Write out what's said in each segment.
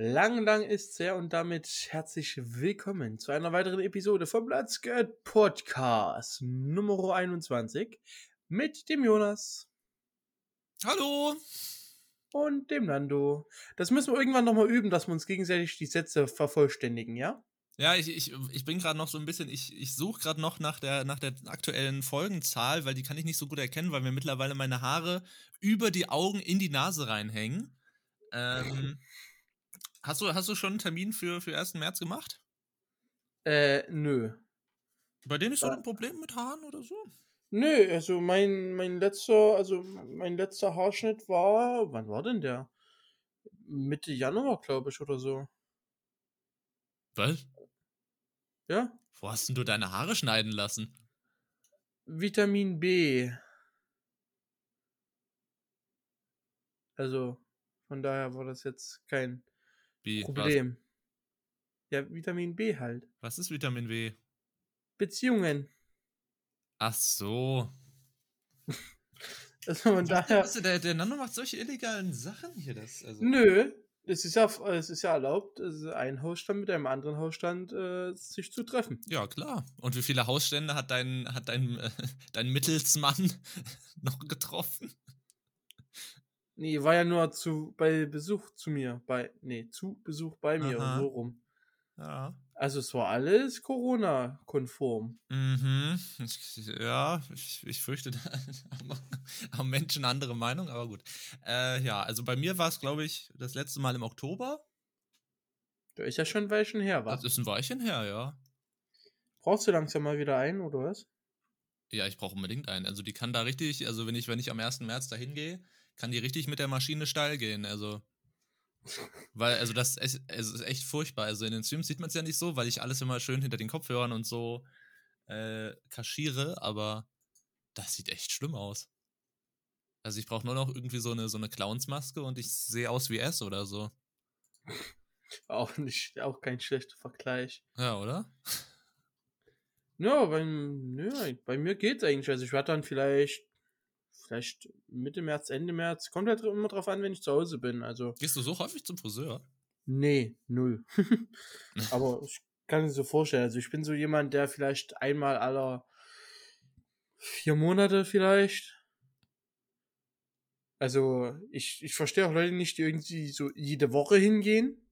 Lang, lang ist's her und damit herzlich willkommen zu einer weiteren Episode vom Let's Get Podcast Nummer 21 mit dem Jonas Hallo! und dem Nando. Das müssen wir irgendwann nochmal üben, dass wir uns gegenseitig die Sätze vervollständigen, ja? Ja, ich, ich, ich bin gerade noch so ein bisschen, ich, ich suche gerade noch nach der, nach der aktuellen Folgenzahl, weil die kann ich nicht so gut erkennen, weil mir mittlerweile meine Haare über die Augen in die Nase reinhängen. Ähm, hast, du, hast du schon einen Termin für, für 1. März gemacht? Äh, nö. Bei denen ist so Ja. ein Problem mit Haaren oder so? Nö, also mein, mein letzter, also mein letzter Haarschnitt war, wann war denn der? Mitte Januar, glaube ich, oder so. Was? Ja? Wo hast denn du deine Haare schneiden lassen? Vitamin B. Also, von daher war das jetzt kein Wie? Was, Problem. Ja, Vitamin B halt. was ist Vitamin W? Beziehungen. Ach so. Also von daher. Weißt du, der, der Nano macht solche illegalen Sachen hier. Das, also. Nö, es ist ja, es ist ja erlaubt, also ein Hausstand mit einem anderen Hausstand äh, sich zu treffen. Ja, klar. Und wie viele Hausstände hat dein, hat dein, äh, dein Mittelsmann noch getroffen? Nee, war ja nur zu bei Besuch zu mir. Bei. Nee, zu Besuch bei mir Aha. und so rum. Ja. Also es war alles Corona-konform. Mhm. Ja, ich, ich fürchte, da haben- Menschen eine andere Meinung, aber gut. Äh, ja, also bei mir war es, glaube ich, das letzte Mal im Oktober. Da ist ja schon ein Weilchen her, was? Das ist ein Weilchen her, ja. Brauchst du langsam mal wieder ein, oder was? Ja, ich brauche unbedingt einen. Also die kann da richtig, also wenn ich, wenn ich am 1. März dahin gehe, kann die richtig mit der Maschine steil gehen. Also. Weil, also das ist, es ist echt furchtbar. Also in den Streams sieht man es ja nicht so, weil ich alles immer schön hinter den Kopfhörern und so äh, kaschiere, aber das sieht echt schlimm aus. Also ich brauche nur noch irgendwie so eine, so eine Clownsmaske und ich sehe aus wie S oder so. Auch nicht, auch kein schlechter Vergleich. Ja, oder? Ja, bei, nö, bei mir geht's eigentlich. Also ich werde dann vielleicht, vielleicht Mitte März, Ende März, kommt halt immer drauf an, wenn ich zu Hause bin. Also, Gehst du so häufig zum Friseur? nee, null. Aber ich kann es so vorstellen. Also ich bin so jemand, der vielleicht einmal aller vier Monate vielleicht. Also ich, ich verstehe auch Leute nicht, die irgendwie so jede Woche hingehen.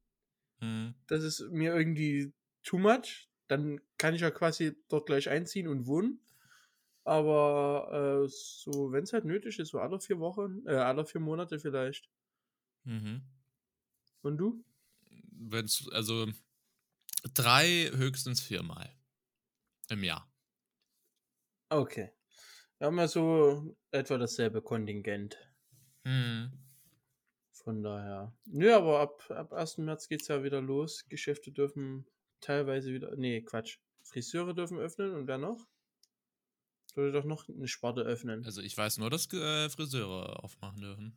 Hm. das ist mir irgendwie too much. Dann kann ich ja quasi dort gleich einziehen und wohnen. Aber äh, so, wenn es halt nötig ist, so alle vier Wochen, äh, alle vier Monate vielleicht. Mhm. Und du? Wenn's, also drei, höchstens viermal im Jahr. Okay. Wir haben ja so etwa dasselbe Kontingent. Mhm. Von daher. Nö, aber ab, ab 1. März geht's ja wieder los. Geschäfte dürfen teilweise wieder. Nee, Quatsch. Friseure dürfen öffnen und wer noch? Sollte doch noch eine Sparte öffnen. Also ich weiß nur, dass äh, Friseure aufmachen dürfen.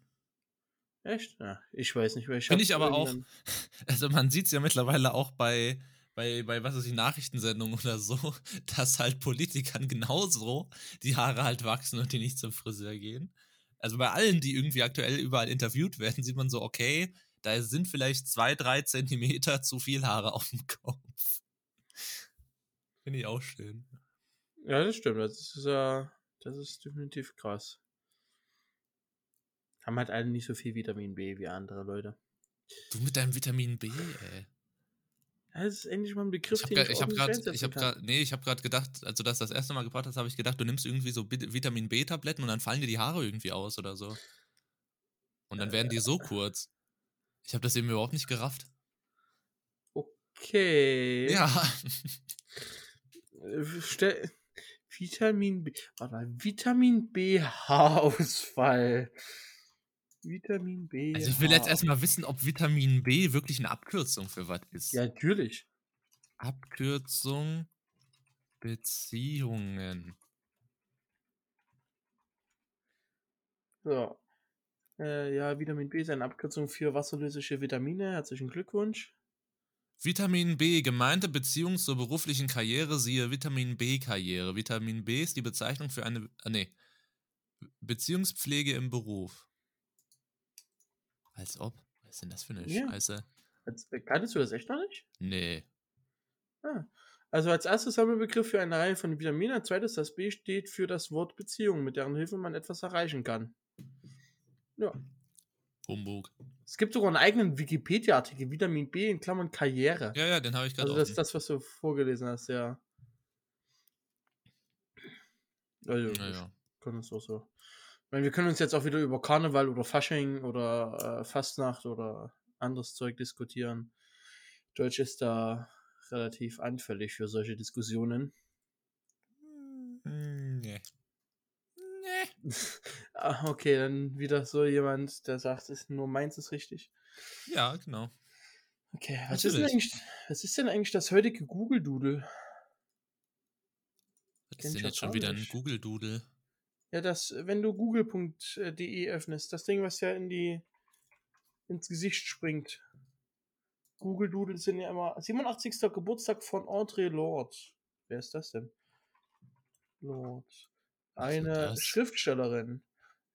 Echt? Ja, ich weiß nicht mehr. Finde ich aber auch- Also man sieht es ja mittlerweile auch bei, bei, bei was weiß ich, Nachrichtensendungen oder so, dass halt Politikern genauso die Haare halt wachsen und die nicht zum Friseur gehen. Also bei allen, die irgendwie aktuell überall interviewt werden, sieht man so, okay, da sind vielleicht zwei, drei Zentimeter zu viel Haare auf dem Kopf. Finde ich auch schön. Ja, das stimmt. Das ist ja, das ist definitiv krass. Haben halt alle nicht so viel Vitamin B wie andere Leute. Du mit deinem Vitamin B, ey. Das ist endlich mal ein Begriff, Ich den ich hab ordentlich gerade, einsetzen ich habe kann. gerade, nee, ich habe gerade gedacht, als du das das erste Mal gebracht hast, habe ich gedacht, du nimmst irgendwie so Vitamin B-Tabletten und dann fallen dir die Haare irgendwie aus oder so. Und dann werden die so kurz. Ich habe das eben überhaupt nicht gerafft. Okay. Ja. Äh, Stell, Vitamin B. Warte mal, Vitamin B Haarausfall. Vitamin B. Also ich will jetzt erstmal wissen, ob Vitamin B wirklich eine Abkürzung für was ist. Ja, natürlich. Abkürzung Beziehungen. So. Äh, ja, Vitamin B ist eine Abkürzung für wasserlösliche Vitamine. Herzlichen Glückwunsch. Vitamin B, gemeinte Beziehung zur beruflichen Karriere, siehe Vitamin B-Karriere. Vitamin B ist die Bezeichnung für eine, ah, nee, Beziehungspflege im Beruf. Als ob. Was ist denn das für eine Ja. Scheiße? Als, äh, kanntest du das echt noch nicht? Nee. Ah. Also als erstes Sammelbegriff für eine Reihe von Vitaminen, als zweites das B steht für das Wort Beziehung, mit deren Hilfe man etwas erreichen kann. Ja. Humbug. Es gibt sogar einen eigenen Wikipedia-Artikel, Vitamin B in Klammern Karriere. Ja, ja, den habe ich gerade Also das ist das, was du vorgelesen hast, ja. Also, ich Naja. kann das auch so. Ich meine, wir können uns jetzt auch wieder über Karneval oder Fasching oder äh, Fastnacht oder anderes Zeug diskutieren. Deutsch ist da relativ anfällig für solche Diskussionen. Hm. Nee. Ah, okay, dann wieder so jemand, der sagt, ist nur meins ist richtig. Ja, genau. Okay, was ist, denn Natürlich. eigentlich, was ist denn eigentlich das heutige Google-Doodle? Was ist denn jetzt schon wieder ein. Google-Doodle? Ja, das, wenn du google.de öffnest, das Ding, was ja in die, ins Gesicht springt. Google Doodle sind ja immer 87. Geburtstag von Audre Lorde. Wer ist das denn? Lorde. Eine? Schriftstellerin.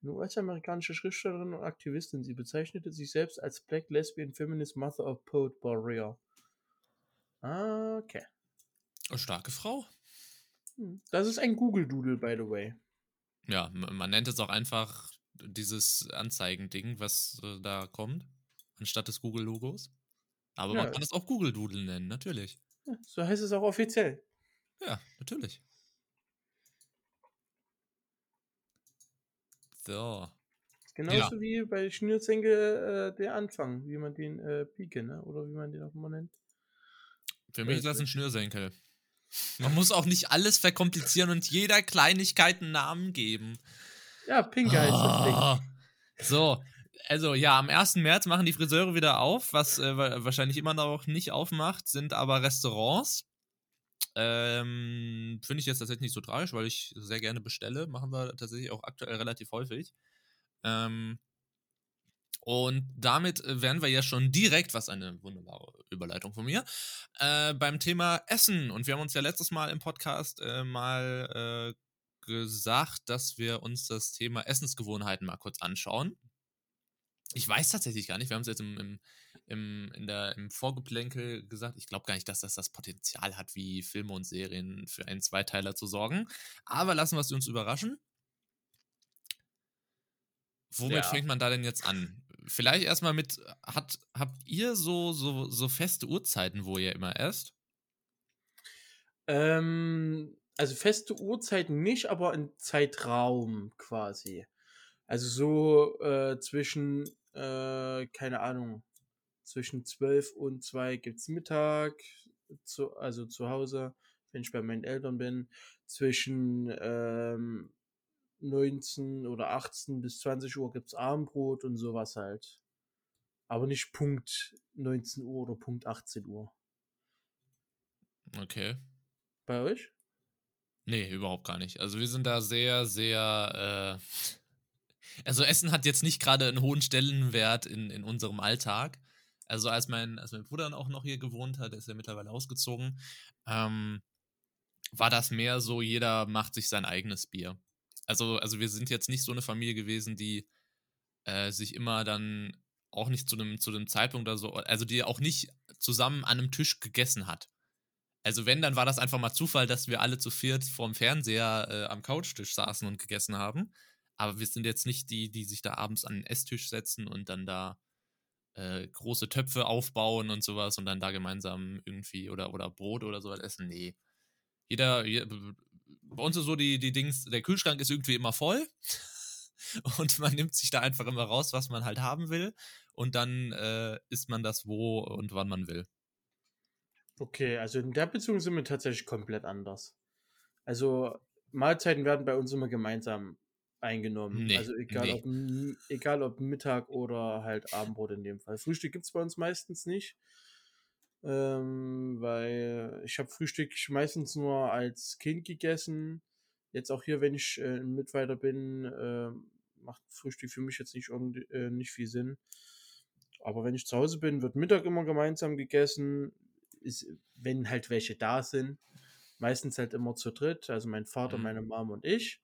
Eine US-amerikanische Schriftstellerin und Aktivistin. Sie bezeichnete sich selbst als Black Lesbian Feminist Mother of Poet Warrior. Ah, Okay. Eine starke Frau. Hm. Das ist ein Google Doodle, by the way. Ja, man nennt es auch einfach dieses Anzeigending, was äh, da kommt, anstatt des Google-Logos. Aber Ja. man kann es auch Google-Doodle nennen, natürlich. Ja, so heißt es auch offiziell. Ja, natürlich. So. Genauso wie bei Schnürsenkel äh, der Anfang, wie man den äh, Pike, ne? Oder wie man den auch immer nennt. Für mich Äh, ist das ein Schnürsenkel. Man muss auch nicht alles verkomplizieren und jeder Kleinigkeit einen Namen geben. Ja, Pinke heißt das Ding. Ah. So, also ja, am 1. März machen die Friseure wieder auf. Was äh, wa- wahrscheinlich immer noch nicht aufmacht, sind aber Restaurants. Ähm, Finde ich jetzt tatsächlich nicht so tragisch, weil ich sehr gerne bestelle. Machen wir tatsächlich auch aktuell relativ häufig. Ähm, und damit äh, wären wir ja schon direkt, was eine wunderbare Überleitung von mir, äh, beim Thema Essen. Und wir haben uns ja letztes Mal im Podcast äh, mal äh, gesagt, dass wir uns das Thema Essensgewohnheiten mal kurz anschauen. Ich weiß tatsächlich gar nicht, wir haben es jetzt im, im, im, in der, im Vorgeplänkel gesagt, ich glaube gar nicht, dass das das Potenzial hat, wie Filme und Serien für einen Zweiteiler zu sorgen. Aber lassen wir es uns überraschen. Womit Ja. fängt man da denn jetzt an? Vielleicht erstmal mit, hat, habt ihr so, so, so feste Uhrzeiten, wo ihr immer esst? Ähm, also feste Uhrzeiten nicht, aber ein Zeitraum quasi. Also so äh, zwischen, äh, keine Ahnung, zwischen 12 und 2 gibt es Mittag, zu, also zu Hause, wenn ich bei meinen Eltern bin. Zwischen ähm, 19 oder 18 bis 20 Uhr gibt es Abendbrot und sowas halt. Aber nicht Punkt 19 Uhr oder Punkt 18 Uhr. Okay. Bei euch? Nee, überhaupt gar nicht. Also wir sind da sehr, sehr. Äh, also Essen hat jetzt nicht gerade einen hohen Stellenwert in, in unserem Alltag. Also als mein, als mein Bruder dann auch noch hier gewohnt hat, der ist ja mittlerweile ausgezogen, ähm, war das mehr so, jeder macht sich sein eigenes Bier. Also, also wir sind jetzt nicht so eine Familie gewesen, die äh, sich immer dann auch nicht zu einem, zu Zeitpunkt oder so, also die auch nicht zusammen an einem Tisch gegessen hat. Also wenn, dann war das einfach mal Zufall, dass wir alle zu viert vorm Fernseher äh, am Couchtisch saßen und gegessen haben. Aber wir sind jetzt nicht die, die sich da abends an den Esstisch setzen und dann da äh, große Töpfe aufbauen und sowas und dann da gemeinsam irgendwie oder, oder Brot oder sowas essen. Nee. Jeder, je- bei uns ist so die, die Dings, der Kühlschrank ist irgendwie immer voll und man nimmt sich da einfach immer raus, was man halt haben will und dann äh, isst man das wo und wann man will. Okay, also in der Beziehung sind wir tatsächlich komplett anders. Also Mahlzeiten werden bei uns immer gemeinsam eingenommen. Nee, also egal, nee. ob, egal ob Mittag oder halt Abendbrot in dem Fall. Frühstück gibt es bei uns meistens nicht. Ähm, weil ich habe Frühstück meistens nur als Kind gegessen. Jetzt auch hier, wenn ich äh, ein Mitweiter bin, äh, macht Frühstück für mich jetzt nicht, äh, nicht viel Sinn. Aber wenn ich zu Hause bin, wird Mittag immer gemeinsam gegessen. Ist, wenn halt welche da sind. Meistens halt immer zu dritt. Also mein Vater, Mhm. meine Mom und ich.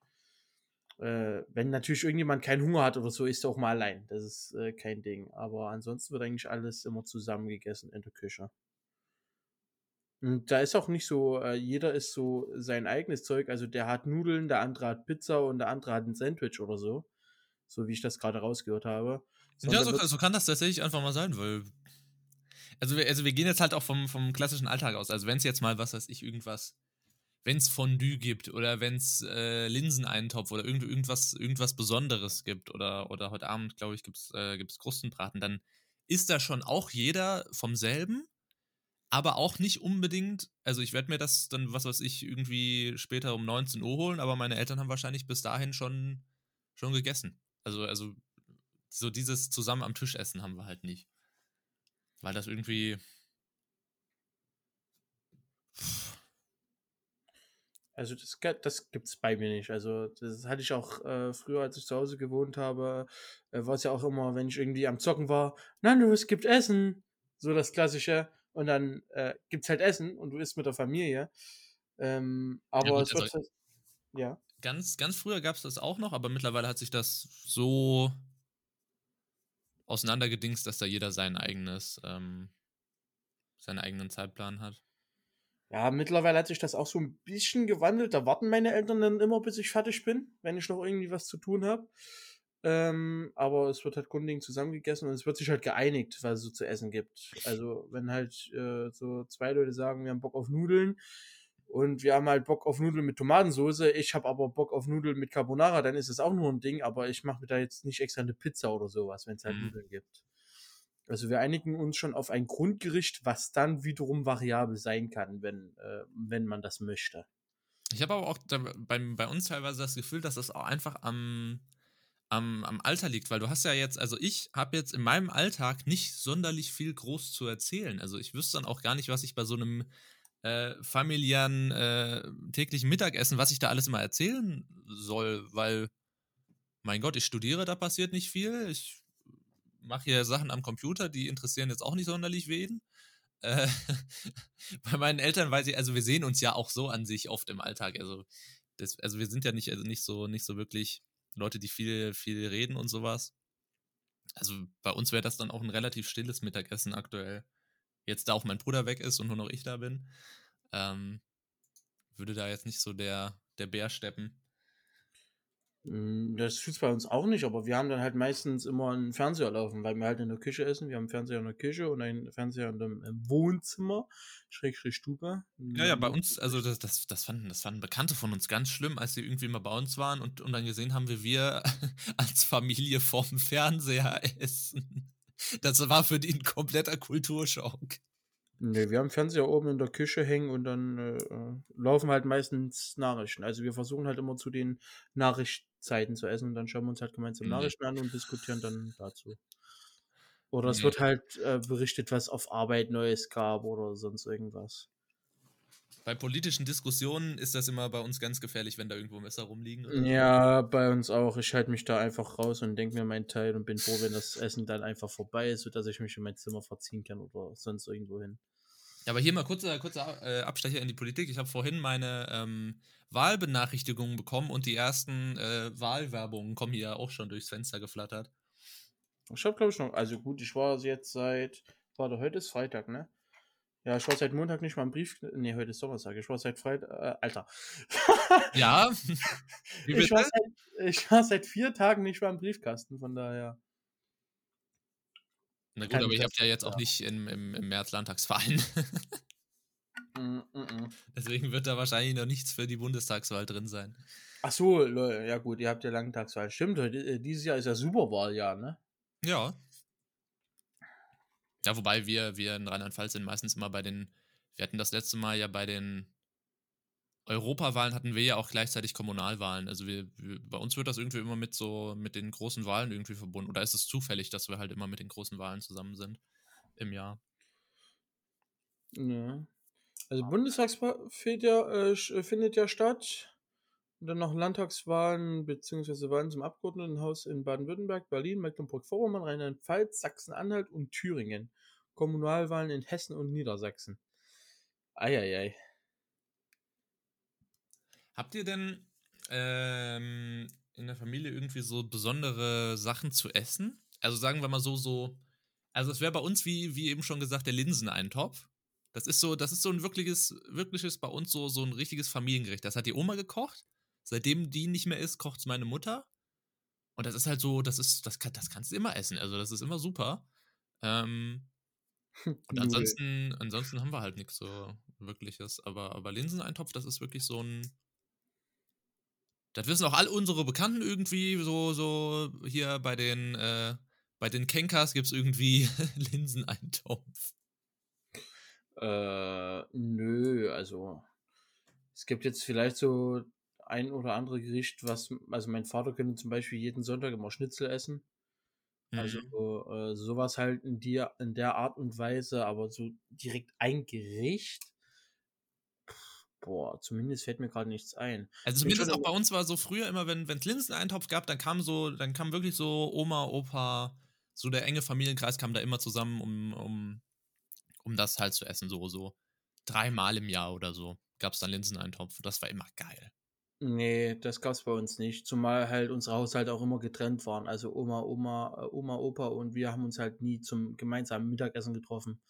Äh, wenn natürlich irgendjemand keinen Hunger hat oder so, isst er auch mal allein. Das ist äh, kein Ding. Aber ansonsten wird eigentlich alles immer zusammen gegessen in der Küche. Und da ist auch nicht so, äh, jeder isst so sein eigenes Zeug. Also der hat Nudeln, der andere hat Pizza und der andere hat ein Sandwich oder so. So wie ich das gerade rausgehört habe. ja, so, so, kann das tatsächlich einfach mal sein, weil. Also wir, also wir gehen jetzt halt auch vom, vom klassischen Alltag aus. Also wenn es jetzt mal, was weiß ich, irgendwas wenn es Fondue gibt oder wenn es äh, Linseneintopf oder irgend, irgendwas, irgendwas Besonderes gibt oder, oder heute Abend, glaube ich, gibt es äh, Krustenbraten, dann ist da schon auch jeder vom selben, aber auch nicht unbedingt, also ich werde mir das dann, was weiß ich, irgendwie später um 19 Uhr holen, aber meine Eltern haben wahrscheinlich bis dahin schon, schon gegessen. Also, also so dieses zusammen am Tisch essen haben wir halt nicht. Weil das irgendwie, Also das, das gibt es bei mir nicht. Also das hatte ich auch äh, früher, als ich zu Hause gewohnt habe, äh, war es ja auch immer, wenn ich irgendwie am Zocken war, Nando, es gibt Essen. So das Klassische. Und dann äh, gibt es halt Essen und du isst mit der Familie. Ähm, aber ja, gut, es wird also, ja. Ganz, ganz früher gab es das auch noch, aber mittlerweile hat sich das so auseinandergedingst, dass da jeder sein eigenes, ähm, seinen eigenen Zeitplan hat. Ja, mittlerweile hat sich das auch so ein bisschen gewandelt. Da warten meine Eltern dann immer, bis ich fertig bin, wenn ich noch irgendwie was zu tun habe. Ähm, aber es wird halt grundlegend zusammengegessen und es wird sich halt geeinigt, was es so zu essen gibt. Also, wenn halt äh, so zwei Leute sagen, wir haben Bock auf Nudeln und wir haben halt Bock auf Nudeln mit Tomatensauce, ich habe aber Bock auf Nudeln mit Carbonara, dann ist es auch nur ein Ding, aber ich mache mir da jetzt nicht extra eine Pizza oder sowas, wenn es halt mhm. Nudeln gibt. Also wir einigen uns schon auf ein Grundgericht, was dann wiederum variabel sein kann, wenn, äh, wenn man das möchte. Ich habe aber auch da, bei, bei uns teilweise das Gefühl, dass das auch einfach am, am, am Alter liegt, weil du hast ja jetzt, also ich habe jetzt in meinem Alltag nicht sonderlich viel groß zu erzählen. Also ich wüsste dann auch gar nicht, was ich bei so einem äh, familiären äh, täglichen Mittagessen, was ich da alles immer erzählen soll, weil, mein Gott, ich studiere, da passiert nicht viel. Ich mache hier Sachen am Computer, die interessieren jetzt auch nicht sonderlich wen. Äh, bei meinen Eltern weiß ich, also wir sehen uns ja auch so an sich oft im Alltag. Also, das, also wir sind ja nicht, also nicht so, nicht so wirklich Leute, die viel, viel reden und sowas. Also bei uns wäre das dann auch ein relativ stilles Mittagessen aktuell. Jetzt, da auch mein Bruder weg ist und nur noch ich da bin, ähm, würde da jetzt nicht so der, der Bär steppen. Hm, das tut's bei uns auch nicht, aber wir haben dann halt meistens immer einen Fernseher laufen, weil wir halt in der Küche essen. Wir haben einen Fernseher in der Küche und einen Fernseher in dem Wohnzimmer, Schrägstrich Stube. Ja, ja, bei uns, also das, das, das, fanden, das fanden Bekannte von uns ganz schlimm, als sie irgendwie mal bei uns waren und, und dann gesehen haben, wie wir als Familie vorm Fernseher essen. Das war für die ein kompletter Kulturschock. Ne, wir haben Fernseher oben in der Küche hängen und dann äh, äh, laufen halt meistens Nachrichten. Also wir versuchen halt immer zu den Nachrichtzeiten zu essen und dann schauen wir uns halt gemeinsam mhm. Nachrichten an und diskutieren dann dazu. Oder es wird halt äh, berichtet, was auf Arbeit Neues gab oder sonst irgendwas. Bei politischen Diskussionen ist das immer bei uns ganz gefährlich, wenn da irgendwo Messer rumliegen. Ja, bei uns auch. Ich halte mich da einfach raus und denke mir meinen Teil und bin froh, wenn das Essen dann einfach vorbei ist, sodass ich mich in mein Zimmer verziehen kann oder sonst irgendwo hin. Aber hier mal kurzer, kurzer äh, Abstecher in die Politik. Ich habe vorhin meine ähm, Wahlbenachrichtigungen bekommen und die ersten äh, Wahlwerbungen kommen hier auch schon durchs Fenster geflattert. Ich habe, glaube ich, noch. Also gut, ich war jetzt seit. Warte, heute ist Freitag, ne? Ja, ich war seit Montag nicht mal im Brief. Nee, heute ist Donnerstag. Ich war seit Freitag. Äh, Alter. Ja. ich, war seit, ich war seit vier Tagen nicht mal im Briefkasten, von daher. Na gut, aber ich habe ja jetzt auch nicht im, im, im März Landtagswahlen. mm, mm, mm. Deswegen wird da wahrscheinlich noch nichts für die Bundestagswahl drin sein. Ach so, ja gut, ihr habt ja Landtagswahl. Stimmt, äh, dieses Jahr ist ja Superwahljahr, ne? Ja. Ja, wobei wir, wir in Rheinland-Pfalz sind meistens immer bei den, wir hatten das letzte Mal ja bei den Europawahlen hatten wir ja auch gleichzeitig Kommunalwahlen. Also wir, wir, bei uns wird das irgendwie immer mit so, mit den großen Wahlen irgendwie verbunden. Oder ist es zufällig, dass wir halt immer mit den großen Wahlen zusammen sind im Jahr? Ja. Also Bundestagswahl ja, äh, findet ja statt. Und dann noch Landtagswahlen bzw. Wahlen zum Abgeordnetenhaus in Baden-Württemberg, Berlin, Mecklenburg-Vorpommern, Rheinland-Pfalz, Sachsen-Anhalt und Thüringen. Kommunalwahlen in Hessen und Niedersachsen. Eieiei. Habt ihr denn ähm, in der Familie irgendwie so besondere Sachen zu essen? Also sagen wir mal so, so, also es wäre bei uns, wie, wie eben schon gesagt, der Linseneintopf. Das ist so, das ist so ein wirkliches, wirkliches bei uns so, so ein richtiges Familiengericht. Das hat die Oma gekocht. Seitdem die nicht mehr ist, kocht es meine Mutter. Und das ist halt so, das ist, das, kann, das kannst du immer essen. Also das ist immer super. Ähm, und ansonsten, ansonsten haben wir halt nichts so wirkliches. Aber, aber Linseneintopf, das ist wirklich so ein. Das wissen auch all unsere Bekannten irgendwie, so, so hier bei den, äh, bei den Kenkas gibt es irgendwie Linseneintopf. Äh, nö, also es gibt jetzt vielleicht so ein oder andere Gericht, was, also mein Vater könnte zum Beispiel jeden Sonntag immer Schnitzel essen. Also mhm. äh, sowas halt in, dir, in der Art und Weise, aber so direkt ein Gericht, boah, zumindest fällt mir gerade nichts ein. Also zumindest auch bei uns war so früher immer, wenn es Linseneintopf gab, dann kam so, dann kam wirklich so Oma, Opa, so der enge Familienkreis kam da immer zusammen, um, um, um das halt zu essen, so, so dreimal im Jahr oder so gab es dann Linseneintopf. Das war immer geil. Nee, das gab's bei uns nicht. Zumal halt unsere Haushalte auch immer getrennt waren. Also Oma, Oma, äh, Oma, Opa und wir haben uns halt nie zum gemeinsamen Mittagessen getroffen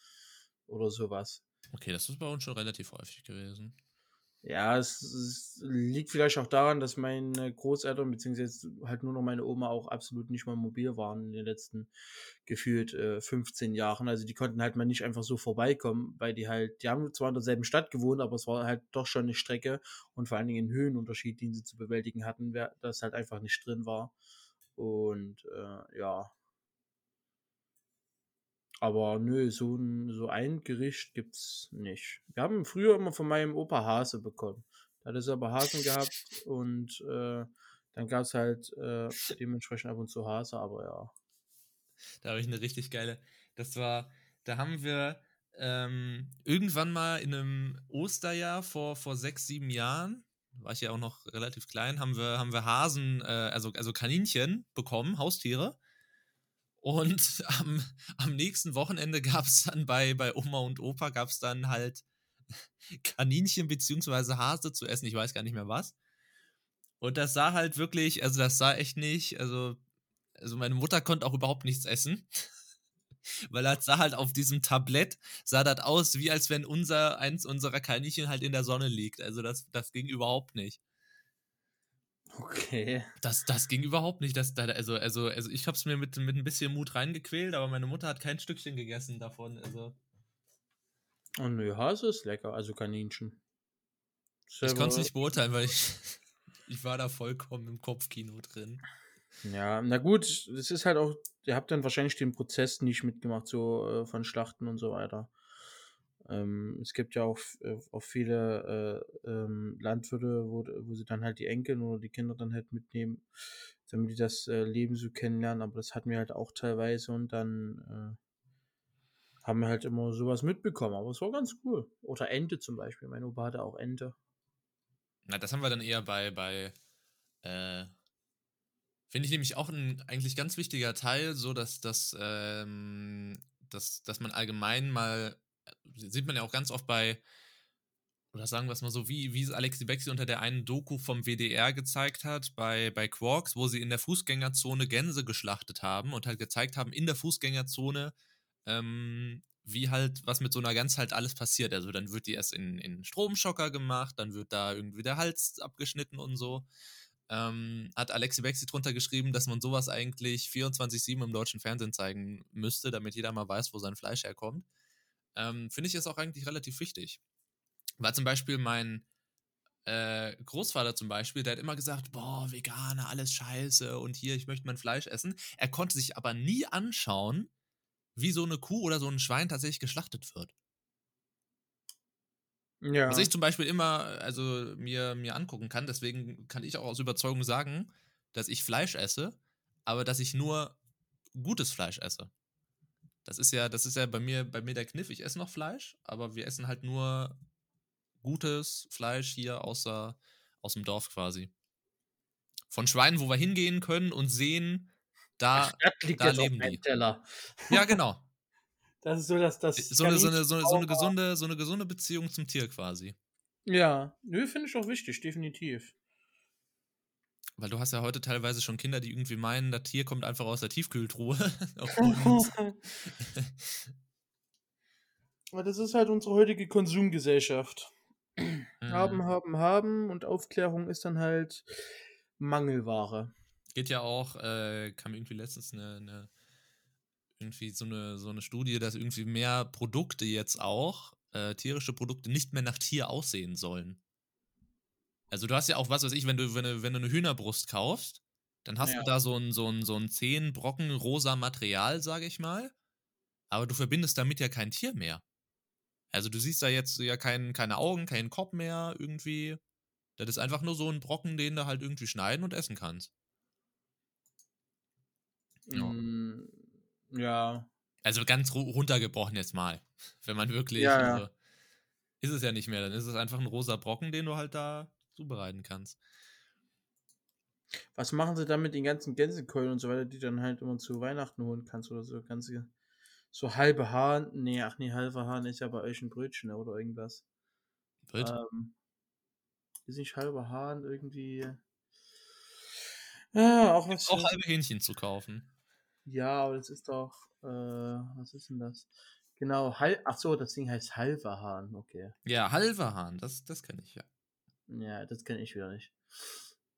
oder sowas. Okay, das ist bei uns schon relativ häufig gewesen. Ja, es, es, liegt vielleicht auch daran, dass meine Großeltern, beziehungsweise halt nur noch meine Oma auch absolut nicht mal mobil waren in den letzten gefühlt äh, 15 Jahren. Also die konnten halt mal nicht einfach so vorbeikommen, weil die halt, die haben zwar in derselben Stadt gewohnt, aber es war halt doch schon eine Strecke und vor allen Dingen ein Höhenunterschied, den sie zu bewältigen hatten, das halt einfach nicht drin war. Und äh, ja, aber nö, so ein, so ein Gericht gibt's nicht. Wir haben früher immer von meinem Opa Hase bekommen. Da hat es aber Hasen gehabt und äh, dann gab es halt äh, dementsprechend ab und zu Hase, aber ja. Da habe ich eine richtig geile. Das war, da haben wir ähm, irgendwann mal in einem Osterjahr vor, vor sechs, sieben Jahren, war ich ja auch noch relativ klein, haben wir, haben wir Hasen, äh, also, also Kaninchen bekommen, Haustiere. Und am, am nächsten Wochenende gab es dann bei, bei Oma und Opa gab es dann halt Kaninchen beziehungsweise Hase zu essen, ich weiß gar nicht mehr was. Und das sah halt wirklich, also das sah echt nicht, also, also meine Mutter konnte auch überhaupt nichts essen. Weil das sah halt auf diesem Tablett, sah das aus, wie als wenn unser, eins unserer Kaninchen halt in der Sonne liegt. Also das, das ging überhaupt nicht. Okay. Das, das ging überhaupt nicht. Das, also, also, also ich habe es mir mit, mit ein bisschen Mut reingequält, aber meine Mutter hat kein Stückchen gegessen davon. Also. Oh nö, Hase ist lecker, also Kaninchen. Selber ich konnte es nicht beurteilen, weil ich, ich war da vollkommen im Kopfkino drin. Ja, na gut, es ist halt auch, ihr habt dann wahrscheinlich den Prozess nicht mitgemacht, so äh, von Schlachten und so weiter. Ähm, es gibt ja auch, äh, auch viele äh, ähm, Landwirte, wo, wo sie dann halt die Enkel oder die Kinder dann halt mitnehmen, damit die das äh, Leben so kennenlernen. Aber das hatten wir halt auch teilweise und dann äh, haben wir halt immer sowas mitbekommen. Aber es war ganz cool. Oder Ente zum Beispiel. Mein Opa hatte auch Ente. Na, das haben wir dann eher bei, bei äh, finde ich nämlich auch ein eigentlich ganz wichtiger Teil, so dass, dass, ähm, dass, dass man allgemein mal sieht man ja auch ganz oft bei, oder sagen wir es mal so, wie, wie es Alexi Bexi unter der einen Doku vom WDR gezeigt hat, bei, bei Quarks, wo sie in der Fußgängerzone Gänse geschlachtet haben und halt gezeigt haben, in der Fußgängerzone, ähm, wie halt, was mit so einer Gans halt alles passiert. Also dann wird die erst in, in Stromschocker gemacht, dann wird da irgendwie der Hals abgeschnitten und so. Ähm, hat Alexi Bexi drunter geschrieben, dass man sowas eigentlich 24-7 im deutschen Fernsehen zeigen müsste, damit jeder mal weiß, wo sein Fleisch herkommt ähm, finde ich es auch eigentlich relativ wichtig. Weil zum Beispiel mein äh, Großvater zum Beispiel, der hat immer gesagt, boah, Veganer, alles scheiße und hier, ich möchte mein Fleisch essen. Er konnte sich aber nie anschauen, wie so eine Kuh oder so ein Schwein tatsächlich geschlachtet wird. Ja. Was ich zum Beispiel immer, also mir, mir angucken kann, deswegen kann ich auch aus Überzeugung sagen, dass ich Fleisch esse, aber dass ich nur gutes Fleisch esse. Das ist ja, das ist ja bei mir, bei mir der Kniff. Ich esse noch Fleisch, aber wir essen halt nur gutes Fleisch hier außer, aus dem Dorf quasi. Von Schweinen, wo wir hingehen können und sehen, da, da leben die. Teller. Ja, genau. Das ist so, dass das. So eine, so, eine, so, eine, so, eine gesunde, so eine gesunde Beziehung zum Tier quasi. Ja, nö, finde ich auch wichtig, definitiv. Weil du hast ja heute teilweise schon Kinder, die irgendwie meinen, das Tier kommt einfach aus der Tiefkühltruhe. Aber das ist halt unsere heutige Konsumgesellschaft. Haben, Mhm. haben, haben und Aufklärung ist dann halt Mangelware. Geht ja auch, äh, kam irgendwie letztens eine, eine irgendwie so eine, so eine Studie, dass irgendwie mehr Produkte jetzt auch, äh, tierische Produkte, nicht mehr nach Tier aussehen sollen. Also du hast ja auch, was weiß ich, wenn du, wenn du, wenn du eine Hühnerbrust kaufst, dann hast Ja. du da so ein, so ein, so ein 10 Brocken rosa Material, sage ich mal. Aber du verbindest damit ja kein Tier mehr. Also du siehst da jetzt ja kein, keine Augen, keinen Kopf mehr irgendwie. Das ist einfach nur so ein Brocken, den du halt irgendwie schneiden und essen kannst. Ja. Mm, ja. Also ganz ru- runtergebrochen jetzt mal. Wenn man wirklich. Ja, ja. Also, ist es ja nicht mehr, dann ist es einfach ein rosa Brocken, den du halt da zubereiten kannst. Was machen sie dann mit den ganzen Gänsekeulen und so weiter, die dann halt immer zu Weihnachten holen kannst oder so? Ganze, so halbe Hahn. Nee, ach nee, halber Hahn ist ja bei euch ein Brötchen ne, oder irgendwas. Ähm, ist nicht halber Hahn irgendwie. Ja, auch was. auch halbe Hähnchen zu kaufen. Ja, aber das ist doch. Äh, was ist denn das? Genau, halb. Ach so, das Ding heißt halber Hahn. Okay. Ja, halber Hahn, das, das kenne ich ja. Ja, das kenne ich wieder nicht.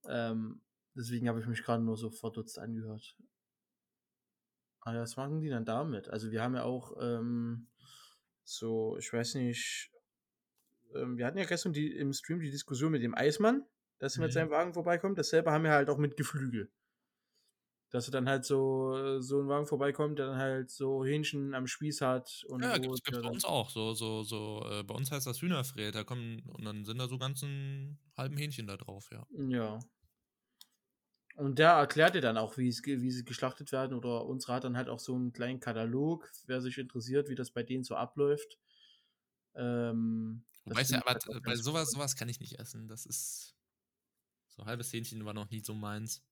Ähm, deswegen habe ich mich gerade nur so verdutzt angehört. Aber was machen die dann damit? Also wir haben ja auch ähm, so, ich weiß nicht, ähm, wir hatten ja gestern die, im Stream die Diskussion mit dem Eismann, dass er mit Mhm. seinem Wagen vorbeikommt. Dasselbe haben wir halt auch mit Geflügel. Dass er dann halt so, so ein Wagen vorbeikommt, der dann halt so Hähnchen am Spieß hat und Ja, gibt's der bei uns auch. So, so, so, äh, bei uns heißt das Hühnerfred, da kommen, und dann sind da so ganzen halben Hähnchen da drauf, ja. Ja. Und der erklärt dir dann auch, wie, es, wie sie geschlachtet werden. Oder unsere hat dann halt auch so einen kleinen Katalog, wer sich interessiert, wie das bei denen so abläuft. Ähm, Wobei es ja, aber halt bei sowas, sowas kann ich nicht essen. Das ist. So halbes Hähnchen war noch nie so meins.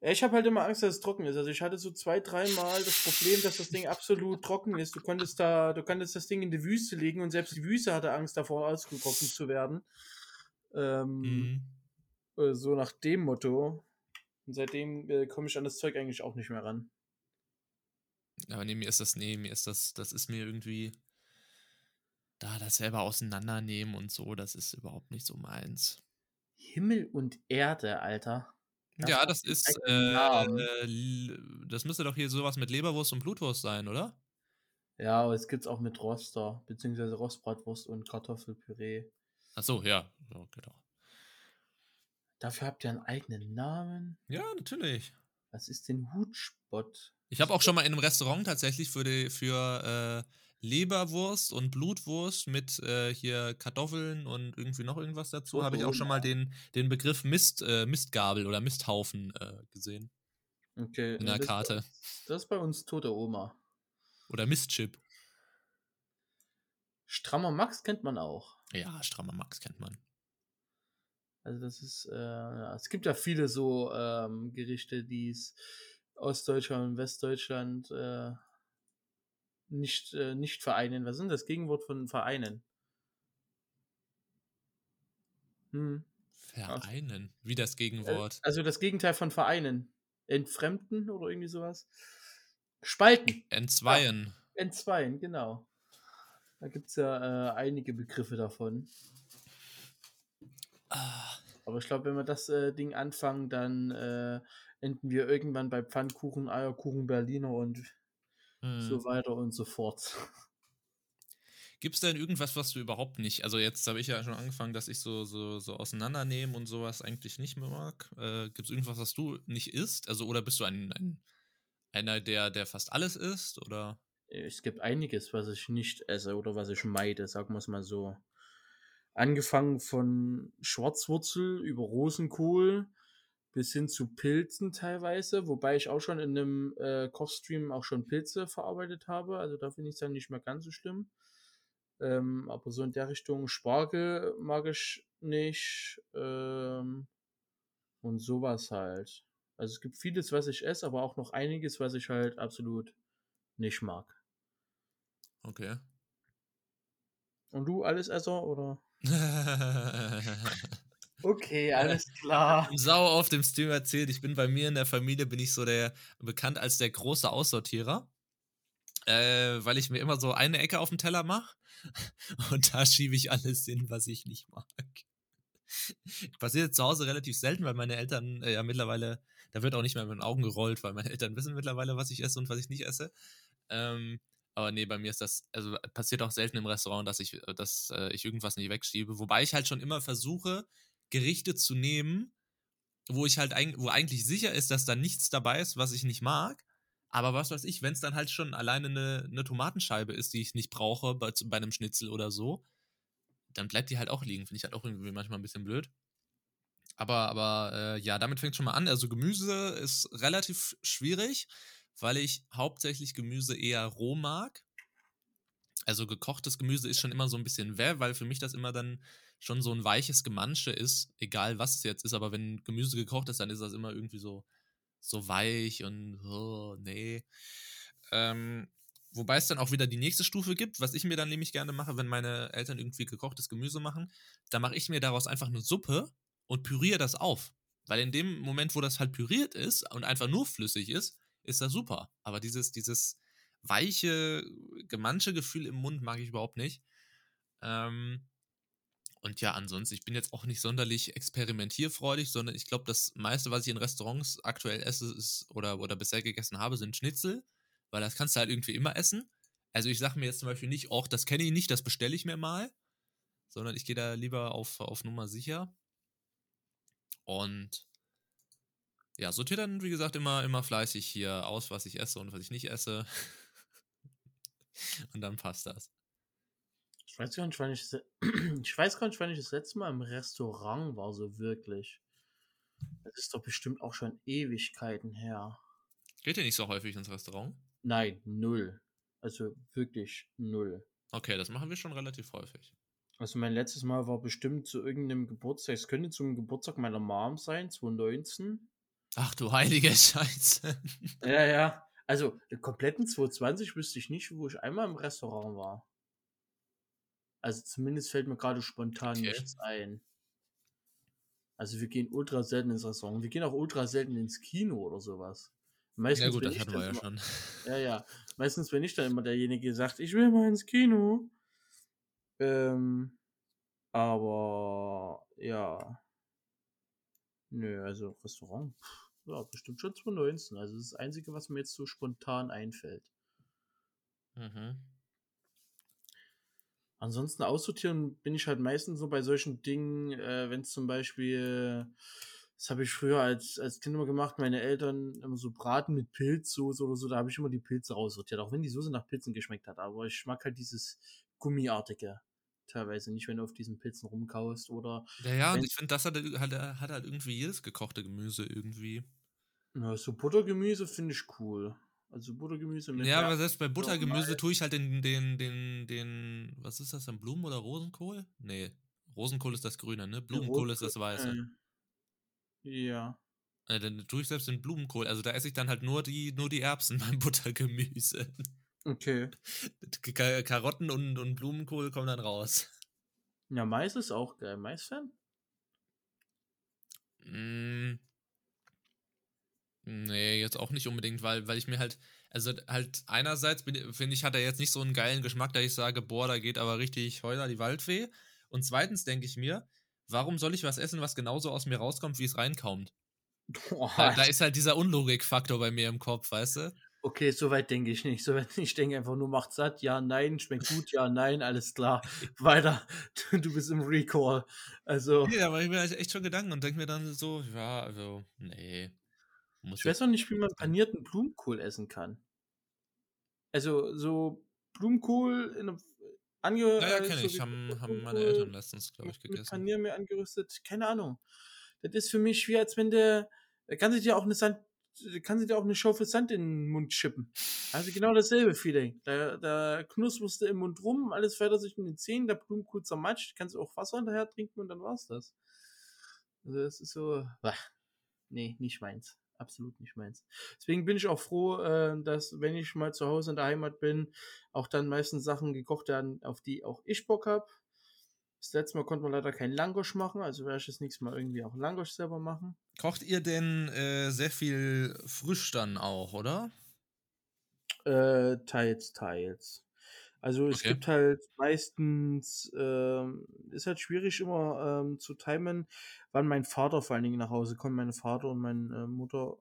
Ja, ich habe halt immer Angst, dass es trocken ist. Also ich hatte so zwei, dreimal das Problem, dass das Ding absolut trocken ist. Du konntest da, du konntest das Ding in die Wüste legen und selbst die Wüste hatte Angst davor, ausgetrocknet zu werden. Ähm, Mhm. äh, so nach dem Motto. Und seitdem äh, komme ich an das Zeug eigentlich auch nicht mehr ran. Aber nee, mir ist das, nee, mir ist das, das ist mir irgendwie. Da das selber auseinandernehmen und so, das ist überhaupt nicht so meins. Himmel und Erde, Alter. Das ja, das ist, äh, l- das müsste doch hier sowas mit Leberwurst und Blutwurst sein, oder? Ja, aber es gibt's auch mit Roster, beziehungsweise Rostbratwurst und Kartoffelpüree. Ach so, ja, genau. Dafür habt ihr einen eigenen Namen. Ja, natürlich. Was ist denn Hutspott? Ich habe auch schon mal in einem Restaurant tatsächlich für, die, für äh, Leberwurst und Blutwurst mit äh, hier Kartoffeln und irgendwie noch irgendwas dazu, habe ich auch schon mal den, den Begriff Mist, äh, Mistgabel oder Misthaufen äh, gesehen Okay. in der das, Karte. Das ist bei uns tote Oma. Oder Mistchip. Strammer Max kennt man auch. Ja, strammer Max kennt man. Also das ist, äh, ja, es gibt ja viele so ähm, Gerichte, die es Ostdeutschland und Westdeutschland äh, nicht, äh, nicht vereinen. Was ist denn das Gegenwort von vereinen? Hm. Vereinen. Wie das Äh, Gegenwort. Also das Gegenteil von vereinen. Entfremden oder irgendwie sowas? Spalten. Entzweien. Entzweien, genau. Da gibt es ja äh, einige Begriffe davon. Ah, Aber ich glaube, wenn wir das äh, Ding anfangen, dann äh, enden wir irgendwann bei Pfannkuchen, Eierkuchen, Berliner und so weiter und so fort. Gibt es denn irgendwas, was du überhaupt nicht? Also jetzt habe ich ja schon angefangen, dass ich so, so, so auseinandernehmen und sowas eigentlich nicht mehr mag. Äh, Gibt es irgendwas, was du nicht isst? Also, oder bist du ein, ein einer, der, der fast alles isst? Oder? Es gibt einiges, was ich nicht esse oder was ich meide, sagen wir es mal so. Angefangen von Schwarzwurzel über Rosenkohl bis hin zu Pilzen teilweise, wobei ich auch schon in einem äh, Kochstream auch schon Pilze verarbeitet habe, also da finde ich es dann nicht mehr ganz so schlimm. Ähm, aber so in der Richtung Spargel mag ich nicht ähm, und sowas halt. Also es gibt vieles, was ich esse, aber auch noch einiges, was ich halt absolut nicht mag. Okay. Und du alles Esser oder? Okay, alles klar. Sau auf dem Stream erzählt, ich bin bei mir in der Familie, bin ich so der, bekannt als der große Aussortierer. Äh, weil ich mir immer so eine Ecke auf dem Teller mache und da schiebe ich alles hin, was ich nicht mag. Passiert zu Hause relativ selten, weil meine Eltern äh, ja mittlerweile, da wird auch nicht mehr mit den Augen gerollt, weil meine Eltern wissen mittlerweile, was ich esse und was ich nicht esse. Ähm, aber nee, bei mir ist das, also passiert auch selten im Restaurant, dass ich, äh, dass äh, ich irgendwas nicht wegschiebe. Wobei ich halt schon immer versuche, Gerichte zu nehmen, wo ich halt ein, wo eigentlich sicher ist, dass da nichts dabei ist, was ich nicht mag. Aber was weiß ich, wenn es dann halt schon alleine eine, eine Tomatenscheibe ist, die ich nicht brauche bei, bei einem Schnitzel oder so, dann bleibt die halt auch liegen. Finde ich halt auch irgendwie manchmal ein bisschen blöd. Aber, aber äh, ja, damit fängt schon mal an. Also Gemüse ist relativ schwierig weil ich hauptsächlich Gemüse eher roh mag. Also gekochtes Gemüse ist schon immer so ein bisschen weh, weil für mich das immer dann schon so ein weiches Gemansche ist, egal was es jetzt ist, aber wenn Gemüse gekocht ist, dann ist das immer irgendwie so, so weich und oh, nee. Ähm, wobei es dann auch wieder die nächste Stufe gibt, was ich mir dann nämlich gerne mache, wenn meine Eltern irgendwie gekochtes Gemüse machen, da mache ich mir daraus einfach eine Suppe und püriere das auf. Weil in dem Moment, wo das halt püriert ist und einfach nur flüssig ist, ist das super. Aber dieses, dieses weiche, gemansche Gefühl im Mund mag ich überhaupt nicht. Ähm, und ja, ansonsten, ich bin jetzt auch nicht sonderlich experimentierfreudig, sondern ich glaube, das meiste, was ich in Restaurants aktuell esse, ist oder, oder bisher gegessen habe, sind Schnitzel, weil das kannst du halt irgendwie immer essen. Also ich sage mir jetzt zum Beispiel nicht, auch das kenne ich nicht, das bestelle ich mir mal, sondern ich gehe da lieber auf, auf Nummer sicher. Und ja, sortiere dann, wie gesagt, immer, immer fleißig hier aus, was ich esse und was ich nicht esse. und dann passt das. Ich weiß gar nicht, wann ich, ich weiß gar nicht, wann ich das letzte Mal im Restaurant war, so wirklich. Das ist doch bestimmt auch schon Ewigkeiten her. Geht ihr nicht so häufig ins Restaurant? Nein, null. Also wirklich null. Okay, das machen wir schon relativ häufig. Also mein letztes Mal war bestimmt zu irgendeinem Geburtstag. Es könnte zum Geburtstag meiner Mom sein, 2019. Ach du heilige Scheiße. Ja, ja. Also, den kompletten 220 wüsste ich nicht, wo ich einmal im Restaurant war. Also zumindest fällt mir gerade spontan okay. nichts ein. Also wir gehen ultra selten ins Restaurant. Wir gehen auch ultra selten ins Kino oder sowas. Meistens ja gut, das hatten wir ja immer, schon. Ja, ja. Meistens bin ich dann immer derjenige, der sagt, ich will mal ins Kino. Ähm, aber ja. Nö, also Restaurant. Pff. Ja, bestimmt schon 2019. Also das ist das Einzige, was mir jetzt so spontan einfällt. Mhm. Ansonsten aussortieren bin ich halt meistens so bei solchen Dingen, äh, wenn es zum Beispiel, das habe ich früher als, als Kind immer gemacht, meine Eltern immer so Braten mit Pilzsoße oder so, da habe ich immer die Pilze raussortiert, auch wenn die Soße nach Pilzen geschmeckt hat. Aber ich mag halt dieses Gummiartige teilweise nicht, wenn du auf diesen Pilzen rumkaust oder. Ja, ja, und ich finde, das hat, hat, hat halt irgendwie jedes gekochte Gemüse irgendwie. Ja, so Buttergemüse finde ich cool. Also Buttergemüse mit. Ja, aber selbst bei Buttergemüse tue ich halt den, den, den, den, was ist das denn, Blumen- oder Rosenkohl? Nee, Rosenkohl ist das Grüne, ne? Blumenkohl ist das Weiße. Ja. ja. Dann tue ich selbst den Blumenkohl. Also da esse ich dann halt nur die, nur die Erbsen beim Buttergemüse. Okay. Karotten und, und Blumenkohl kommen dann raus. Ja, Mais ist auch geil. Mais-Fan? Mm. Nee, jetzt auch nicht unbedingt, weil, weil ich mir halt, also halt einerseits finde ich, hat er jetzt nicht so einen geilen Geschmack, da ich sage, boah, da geht aber richtig heuer die Waldfee. Und zweitens denke ich mir, warum soll ich was essen, was genauso aus mir rauskommt, wie es reinkommt? Boah. Da, da ist halt dieser Unlogikfaktor bei mir im Kopf, weißt du? Okay, soweit denke ich nicht. Soweit ich denke einfach nur, macht satt, ja, nein, schmeckt gut, ja, nein, alles klar. Weiter. Du bist im Recall. Also. Ja, aber ich mir halt echt schon Gedanken und denke mir dann so, ja, also, nee. Ich weiß noch nicht, wie man panierten Blumenkohl essen kann. Also, so Blumenkohl in einem ange ja, ja, kenne so ich. Haben, haben meine Eltern letztens, glaube ich, gegessen. Panier mir angerüstet. Keine Ahnung. Das ist für mich wie, als wenn der. Da kann sich dir auch eine Sand kann sie dir auch eine Schaufel Sand in den Mund schippen. Also genau dasselbe Feeling. Da, da du im Mund rum, alles fährt sich mit den Zähnen, der Blumenkohl zermatscht, kannst du auch Wasser hinterher trinken und dann war's das. Also es ist so, bah, nee, nicht meins. Absolut nicht meins. Deswegen bin ich auch froh, äh, dass wenn ich mal zu Hause in der Heimat bin, auch dann meistens Sachen gekocht werden, auf die auch ich Bock habe. Das letzte Mal konnte man leider kein Langosch machen, also werde ich das nächste Mal irgendwie auch Langosch selber machen. Kocht ihr denn äh, sehr viel frisch dann auch, oder? Äh, teils, teils. Also es Okay. gibt halt meistens, ähm, ist halt schwierig immer ähm, zu timen, wann mein Vater vor allen Dingen nach Hause kommt, meine Vater und meine äh, Mutter.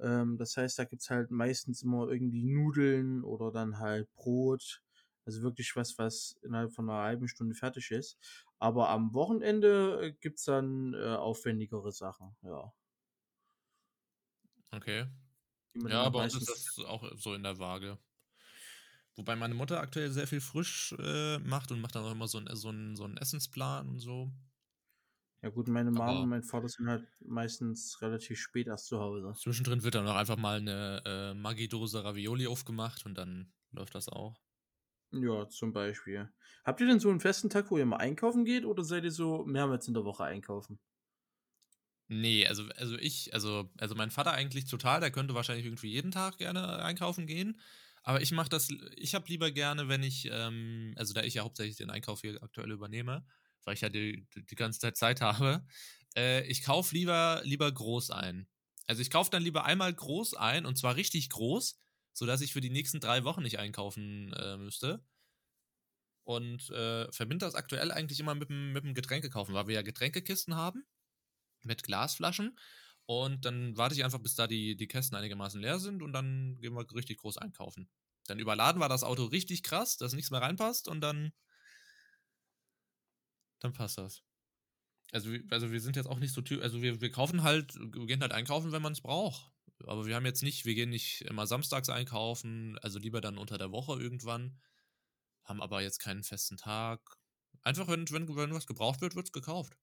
Ähm, das heißt, da gibt's halt meistens immer irgendwie Nudeln oder dann halt Brot. Also wirklich was, was innerhalb von einer halben Stunde fertig ist. Aber am Wochenende äh, gibt's dann äh, aufwendigere Sachen, ja. Okay. Ja, bei uns ist das auch so in der Waage. Wobei meine Mutter aktuell sehr viel frisch äh, macht und macht dann auch immer so einen so einen- so einen Essensplan und so. Ja gut, meine Aber- und mein Vater sind halt meistens relativ spät erst zu Hause. Zwischendrin wird dann auch einfach mal eine äh, Maggi-Dose Ravioli aufgemacht und dann läuft das auch. Ja, zum Beispiel. Habt ihr denn so einen festen Tag, wo ihr mal einkaufen geht oder seid ihr so mehrmals in der Woche einkaufen? Nee, also, also ich, also, also mein Vater eigentlich total, der könnte wahrscheinlich irgendwie jeden Tag gerne einkaufen gehen. Aber ich mache das, ich habe lieber gerne, wenn ich, ähm, also da ich ja hauptsächlich den Einkauf hier aktuell übernehme, weil ich ja die, die ganze Zeit Zeit habe, äh, ich kaufe lieber, lieber groß ein. Also ich kaufe dann lieber einmal groß ein und zwar richtig groß, sodass ich für die nächsten drei Wochen nicht einkaufen äh, müsste. Und äh, verbinde das aktuell eigentlich immer mit dem, mit dem weil wir ja Getränkekisten haben mit Glasflaschen. Und dann warte ich einfach, bis da die, die Kästen einigermaßen leer sind und dann gehen wir richtig groß einkaufen. Dann überladen wir das Auto richtig krass, dass nichts mehr reinpasst und dann. Dann passt das. Also, wir- also wir sind jetzt auch nicht so typ, also wir, wir kaufen halt, wir gehen halt einkaufen, wenn man es braucht. Aber wir haben jetzt nicht, wir gehen nicht immer samstags einkaufen, also lieber dann unter der Woche irgendwann. Haben aber jetzt keinen festen Tag. Einfach, wenn, wenn, wenn was gebraucht wird, wird es gekauft.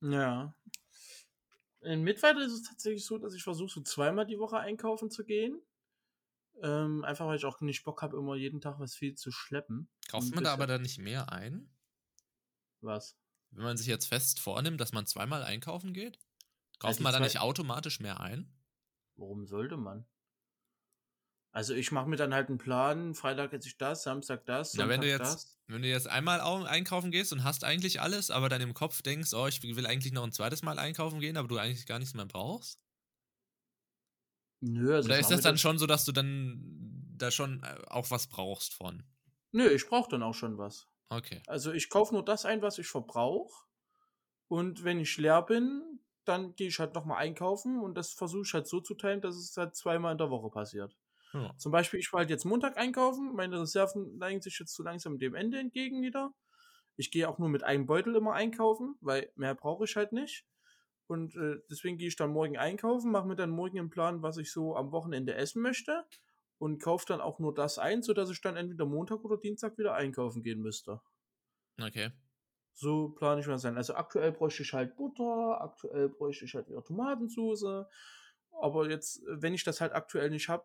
Ja. In Mittweida ist es tatsächlich so, dass ich versuche, so zweimal die Woche einkaufen zu gehen. Ähm, einfach weil ich auch nicht Bock habe, immer jeden Tag was viel zu schleppen. Kauft man da aber dann nicht mehr ein? Was? Wenn man sich jetzt fest vornimmt, dass man zweimal einkaufen geht? Kauft Also man zwei- nicht automatisch mehr ein? Warum sollte man? Also ich mache mir dann halt einen Plan, Freitag esse ich das, Samstag das, Na, wenn du Sonntag jetzt, wenn du jetzt einmal au- einkaufen gehst und hast eigentlich alles, aber dann im Kopf denkst, oh, ich will eigentlich noch ein zweites Mal einkaufen gehen, aber du eigentlich gar nichts mehr brauchst? Nö, also Oder ist das dann schon so, dass du dann da schon äh, auch was brauchst von? Nö, ich brauche dann auch schon was. Okay. Also ich kaufe nur das ein, was ich verbrauche. Und wenn ich leer bin, dann gehe ich halt nochmal einkaufen und das versuche ich halt so zu teilen, dass es halt zweimal in der Woche passiert. Ja. Zum Beispiel, ich war halt jetzt Montag einkaufen, meine Reserven neigen sich jetzt so langsam dem Ende entgegen wieder. Ich gehe auch nur mit einem Beutel immer einkaufen, weil mehr brauche ich halt nicht. Und äh, deswegen gehe ich dann morgen einkaufen, mache mir dann morgen einen Plan, was ich so am Wochenende essen möchte und kaufe dann auch nur das ein, sodass ich dann entweder Montag oder Dienstag wieder einkaufen gehen müsste. Okay. So plane ich mir das ein. Also aktuell bräuchte ich halt Butter, aktuell bräuchte ich halt wieder Tomatensauce. Aber jetzt, wenn ich das halt aktuell nicht habe,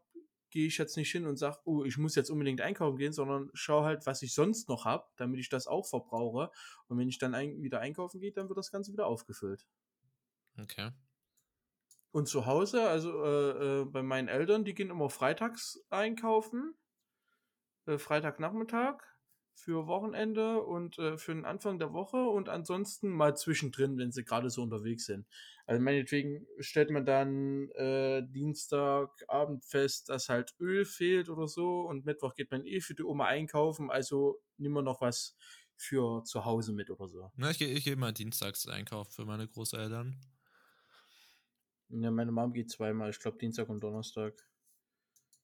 gehe ich jetzt nicht hin und sage, oh, ich muss jetzt unbedingt einkaufen gehen, sondern schaue halt, was ich sonst noch habe, damit ich das auch verbrauche. Und wenn ich dann ein, wieder einkaufen gehe, dann wird das Ganze wieder aufgefüllt. Okay. Und zu Hause, also äh, äh, bei meinen Eltern, die gehen immer freitags einkaufen. Äh, Freitagnachmittag für Wochenende und äh, für den Anfang der Woche und ansonsten mal zwischendrin, wenn sie gerade so unterwegs sind. Also meinetwegen stellt man dann äh, Dienstagabend fest, dass halt Öl fehlt oder so und Mittwoch geht man eh für die Oma einkaufen, also nehmen wir noch was für zu Hause mit oder so. Na, ich gehe ich geh mal dienstags einkaufen für meine Großeltern. Ja, meine Mom geht zweimal, ich glaube Dienstag und Donnerstag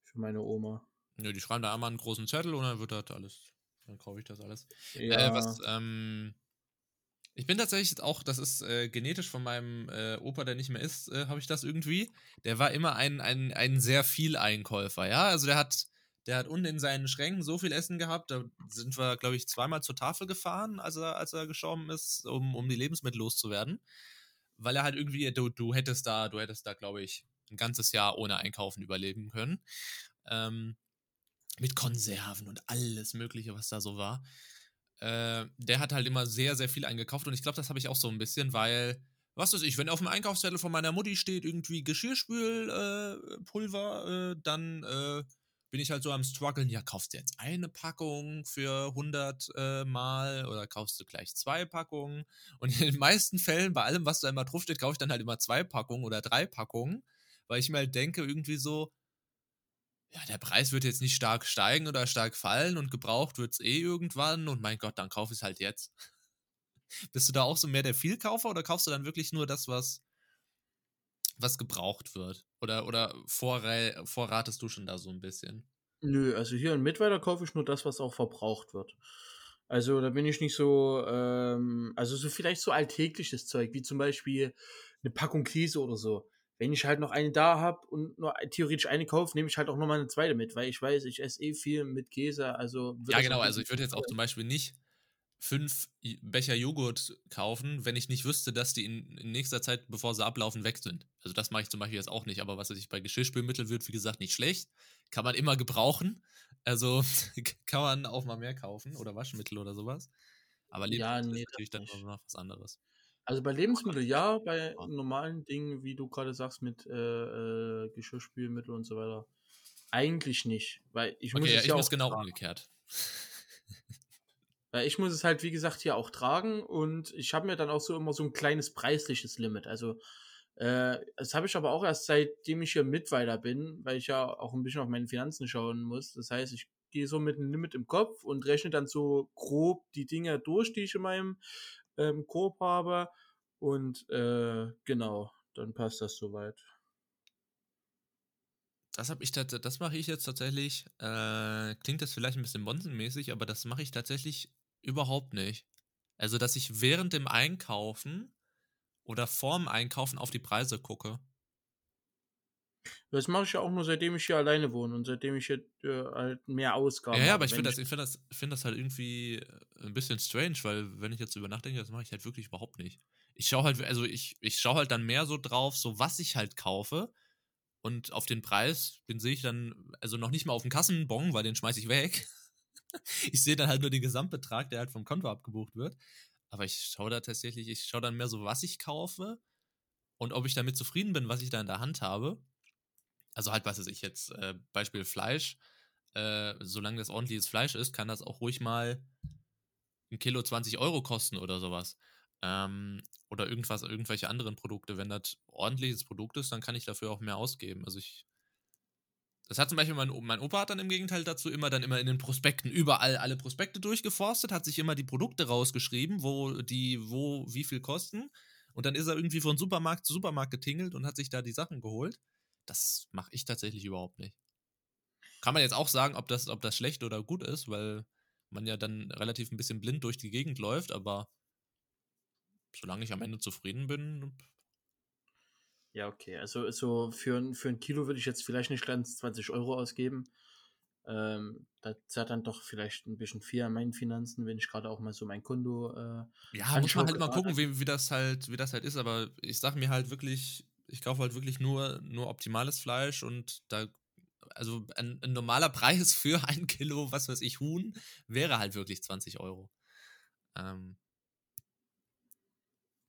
für meine Oma. Ja, die schreiben da einmal einen großen Zettel und dann wird das alles. Dann kaufe ich das alles. Ja, Äh, was, ähm, ich bin tatsächlich auch, das ist äh, genetisch von meinem äh, Opa, der nicht mehr ist, äh, habe ich das irgendwie. Der war immer ein, ein, ein sehr viel Einkäufer, ja. Also der hat, der hat unten in seinen Schränken so viel Essen gehabt. Da sind wir, glaube ich, zweimal zur Tafel gefahren, als er, als er gestorben ist, um, um die Lebensmittel loszuwerden. Weil er halt irgendwie, du, du hättest da, du hättest da, glaube ich, ein ganzes Jahr ohne Einkaufen überleben können. Ähm, mit Konserven und alles Mögliche, was da so war. Äh, der hat halt immer sehr, sehr viel eingekauft und ich glaube, das habe ich auch so ein bisschen, weil, was weiß ich, wenn auf dem Einkaufszettel von meiner Mutti steht irgendwie Geschirrspülpulver, äh, äh, dann bin ich halt so am struggeln, ja, kaufst du jetzt eine Packung für 100 äh, Mal oder kaufst du gleich zwei Packungen? Und in den meisten Fällen, bei allem, was da immer draufsteht, kaufe ich dann halt immer zwei Packungen oder drei Packungen, weil ich mir halt denke, irgendwie so, ja, der Preis wird jetzt nicht stark steigen oder stark fallen und gebraucht wird es eh irgendwann und mein Gott, dann kaufe ich es halt jetzt. Bist du da auch so mehr der Vielkaufer oder kaufst du dann wirklich nur das, was, was gebraucht wird? Oder, oder vorratest du schon da so ein bisschen? Nö, also hier in Mittweida kaufe ich nur das, was auch verbraucht wird. Also da bin ich nicht so, ähm, also so vielleicht so alltägliches Zeug, wie zum Beispiel eine Packung Käse oder so. Wenn ich halt noch eine da habe und nur theoretisch eine kaufe, nehme ich halt auch noch mal eine zweite mit, weil ich weiß, ich esse eh viel mit Käse. Also ja, genau. Also ich würde jetzt auch zum Beispiel nicht fünf Becher Joghurt kaufen, wenn ich nicht wüsste, dass die in, in, nächster Zeit, bevor sie ablaufen, weg sind. Also das mache ich zum Beispiel jetzt auch nicht. Aber was weiß ich, bei Geschirrspülmittel wird, wie gesagt, nicht schlecht. Kann man immer gebrauchen. Also kann man auch mal mehr kaufen oder Waschmittel oder sowas. Aber Lebensmittel ja, nee, ist natürlich dann noch was anderes. Also bei Lebensmittel ja, bei normalen Dingen, wie du gerade sagst, mit äh, äh, Geschirrspülmittel und so weiter, eigentlich nicht. Weil ich okay, muss ja, es ich ja muss genau umgekehrt. Weil ich muss es halt, wie gesagt, hier auch tragen und ich habe mir dann auch so immer so ein kleines preisliches Limit. Also, äh, das habe ich aber auch erst seitdem ich hier mit weiter bin, weil ich ja auch ein bisschen auf meine Finanzen schauen muss. Das heißt, ich gehe so mit einem Limit im Kopf und rechne dann so grob die Dinge durch, die ich in meinem ähm, Korb habe. Und äh, genau, dann passt das soweit. Das habe ich das mache ich jetzt tatsächlich. Äh, klingt das vielleicht ein bisschen bonsenmäßig, aber das mache ich tatsächlich Überhaupt nicht. Also, dass ich während dem Einkaufen oder vorm Einkaufen auf die Preise gucke. Das mache ich ja auch nur seitdem ich hier alleine wohne und seitdem ich hier äh, halt mehr Ausgaben habe. Ja, aber ich finde das, find das, find das halt irgendwie äh, ein bisschen strange, weil wenn ich jetzt über nachdenke, das mache ich halt wirklich überhaupt nicht. Ich schaue halt, also ich, ich schaue halt dann mehr so drauf, so was ich halt kaufe und auf den Preis, den sehe ich dann, also noch nicht mal auf den Kassenbon, weil den schmeiße ich weg, ich sehe dann halt nur den Gesamtbetrag, der halt vom Konto abgebucht wird. Aber ich schaue da tatsächlich, ich schaue dann mehr so, was ich kaufe und ob ich damit zufrieden bin, was ich da in der Hand habe. Also halt, was weiß ich jetzt, äh, Beispiel Fleisch. Äh, solange das ordentliches Fleisch ist, kann das auch ruhig mal ein Kilo 20 Euro kosten oder sowas. Ähm, oder irgendwas, irgendwelche anderen Produkte. Wenn das ordentliches Produkt ist, dann kann ich dafür auch mehr ausgeben. Also ich das hat zum Beispiel mein, mein Opa hat dann im Gegenteil dazu immer dann immer in den Prospekten überall alle Prospekte durchgeforstet, hat sich immer die Produkte rausgeschrieben, wo die, wo, wie viel kosten. Und dann ist er irgendwie von Supermarkt zu Supermarkt getingelt und hat sich da die Sachen geholt. Das mache ich tatsächlich überhaupt nicht. Kann man jetzt auch sagen, ob das, ob das schlecht oder gut ist, weil man ja dann relativ ein bisschen blind durch die Gegend läuft, aber solange ich am Ende zufrieden bin, ja, okay. Also so für, für ein Kilo würde ich jetzt vielleicht nicht ganz 20 Euro ausgeben. Ähm, das hat dann doch vielleicht ein bisschen viel an meinen Finanzen, wenn ich gerade auch mal so mein Konto. Äh, ja, muss man halt mal gucken, wie, wie, das halt, wie das halt ist. Aber ich sage mir halt wirklich, ich kaufe halt wirklich nur, nur optimales Fleisch und da, also ein, ein normaler Preis für ein Kilo, was weiß ich, Huhn, wäre halt wirklich 20 Euro. Ähm,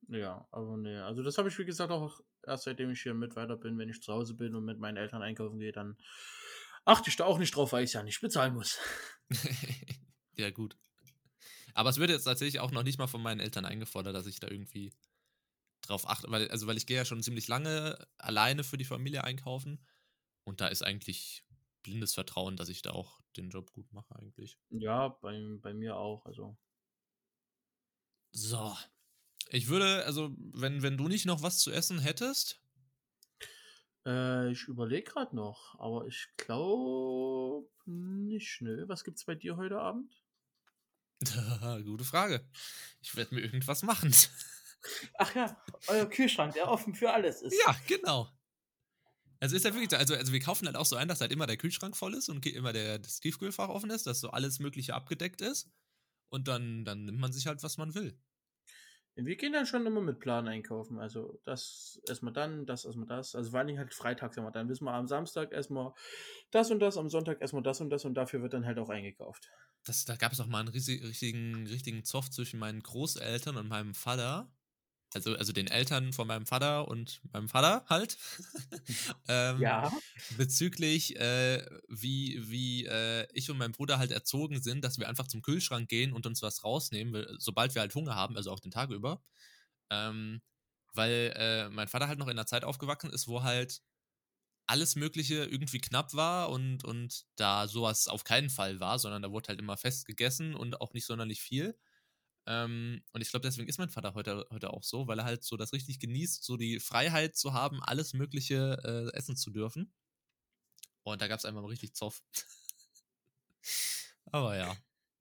ja, aber nee. Also das habe ich, wie gesagt, auch erst seitdem ich hier mit weiter bin. Wenn ich zu Hause bin und mit meinen Eltern einkaufen gehe, dann achte ich da auch nicht drauf, weil ich es ja nicht bezahlen muss. ja, gut. Aber es wird jetzt tatsächlich auch noch nicht mal von meinen Eltern eingefordert, dass ich da irgendwie drauf achte. Weil, also, weil ich gehe ja schon ziemlich lange alleine für die Familie einkaufen. Und da ist eigentlich blindes Vertrauen, dass ich da auch den Job gut mache, eigentlich. Ja, bei, bei mir auch. Also. So, ich würde, also, wenn, wenn du nicht noch was zu essen hättest. Äh, ich überlege gerade noch, aber ich glaube nicht. Nö. Was gibt's bei dir heute Abend? Gute Frage. Ich werde mir irgendwas machen. Ach ja, euer Kühlschrank, der offen für alles ist. Ja, genau. Also ist ja wirklich so, also, also wir kaufen halt auch so ein, dass halt immer der Kühlschrank voll ist und immer der, das Tiefkühlfach offen ist, dass so alles Mögliche abgedeckt ist. Und dann, dann nimmt man sich halt, was man will. Wir gehen dann schon immer mit Plan einkaufen. Also das erstmal dann, das erstmal das. Also vor allen Dingen halt freitags immer. Dann wissen wir am Samstag erstmal das und das, am Sonntag erstmal das und das und dafür wird dann halt auch eingekauft. Das, da gab es auch mal einen riesig, richtigen, richtigen Zoff zwischen meinen Großeltern und meinem Vater. Also, also den Eltern von meinem Vater und meinem Vater halt. ähm, Ja. bezüglich, äh, wie, wie äh, ich und mein Bruder halt erzogen sind, dass wir einfach zum Kühlschrank gehen und uns was rausnehmen, sobald wir halt Hunger haben, also auch den Tag über. Ähm, weil äh, mein Vater halt noch in einer Zeit aufgewachsen ist, wo halt alles Mögliche irgendwie knapp war und, und da sowas auf keinen Fall war, sondern da wurde halt immer fest gegessen und auch nicht sonderlich viel. Ähm, und ich glaube, deswegen ist mein Vater heute, heute auch so, weil er halt so das richtig genießt, so die Freiheit zu haben, alles Mögliche äh, essen zu dürfen. Und da gab es einmal mal richtig Zoff. Aber ja.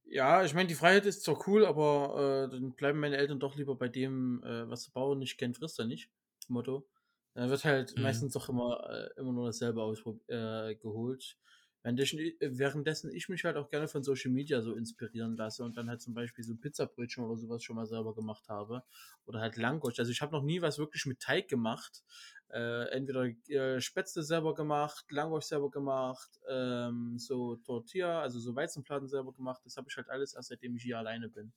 Ja, ich meine, die Freiheit ist zwar cool, aber äh, dann bleiben meine Eltern doch lieber bei dem, äh, was der Bauer nicht kennt, frisst er nicht. Motto. Dann wird halt Mhm. meistens doch immer, äh, immer nur dasselbe ausprob- äh, geholt. Währenddessen, äh, währenddessen ich mich halt auch gerne von Social Media so inspirieren lasse und dann halt zum Beispiel so Pizzabrötchen oder sowas schon mal selber gemacht habe. Oder halt Langosch. Also ich habe noch nie was wirklich mit Teig gemacht. Äh, entweder äh, Spätzle selber gemacht, Langosch selber gemacht, ähm, so Tortilla, also so Weizenplatten selber gemacht. Das habe ich halt alles erst seitdem ich hier alleine bin.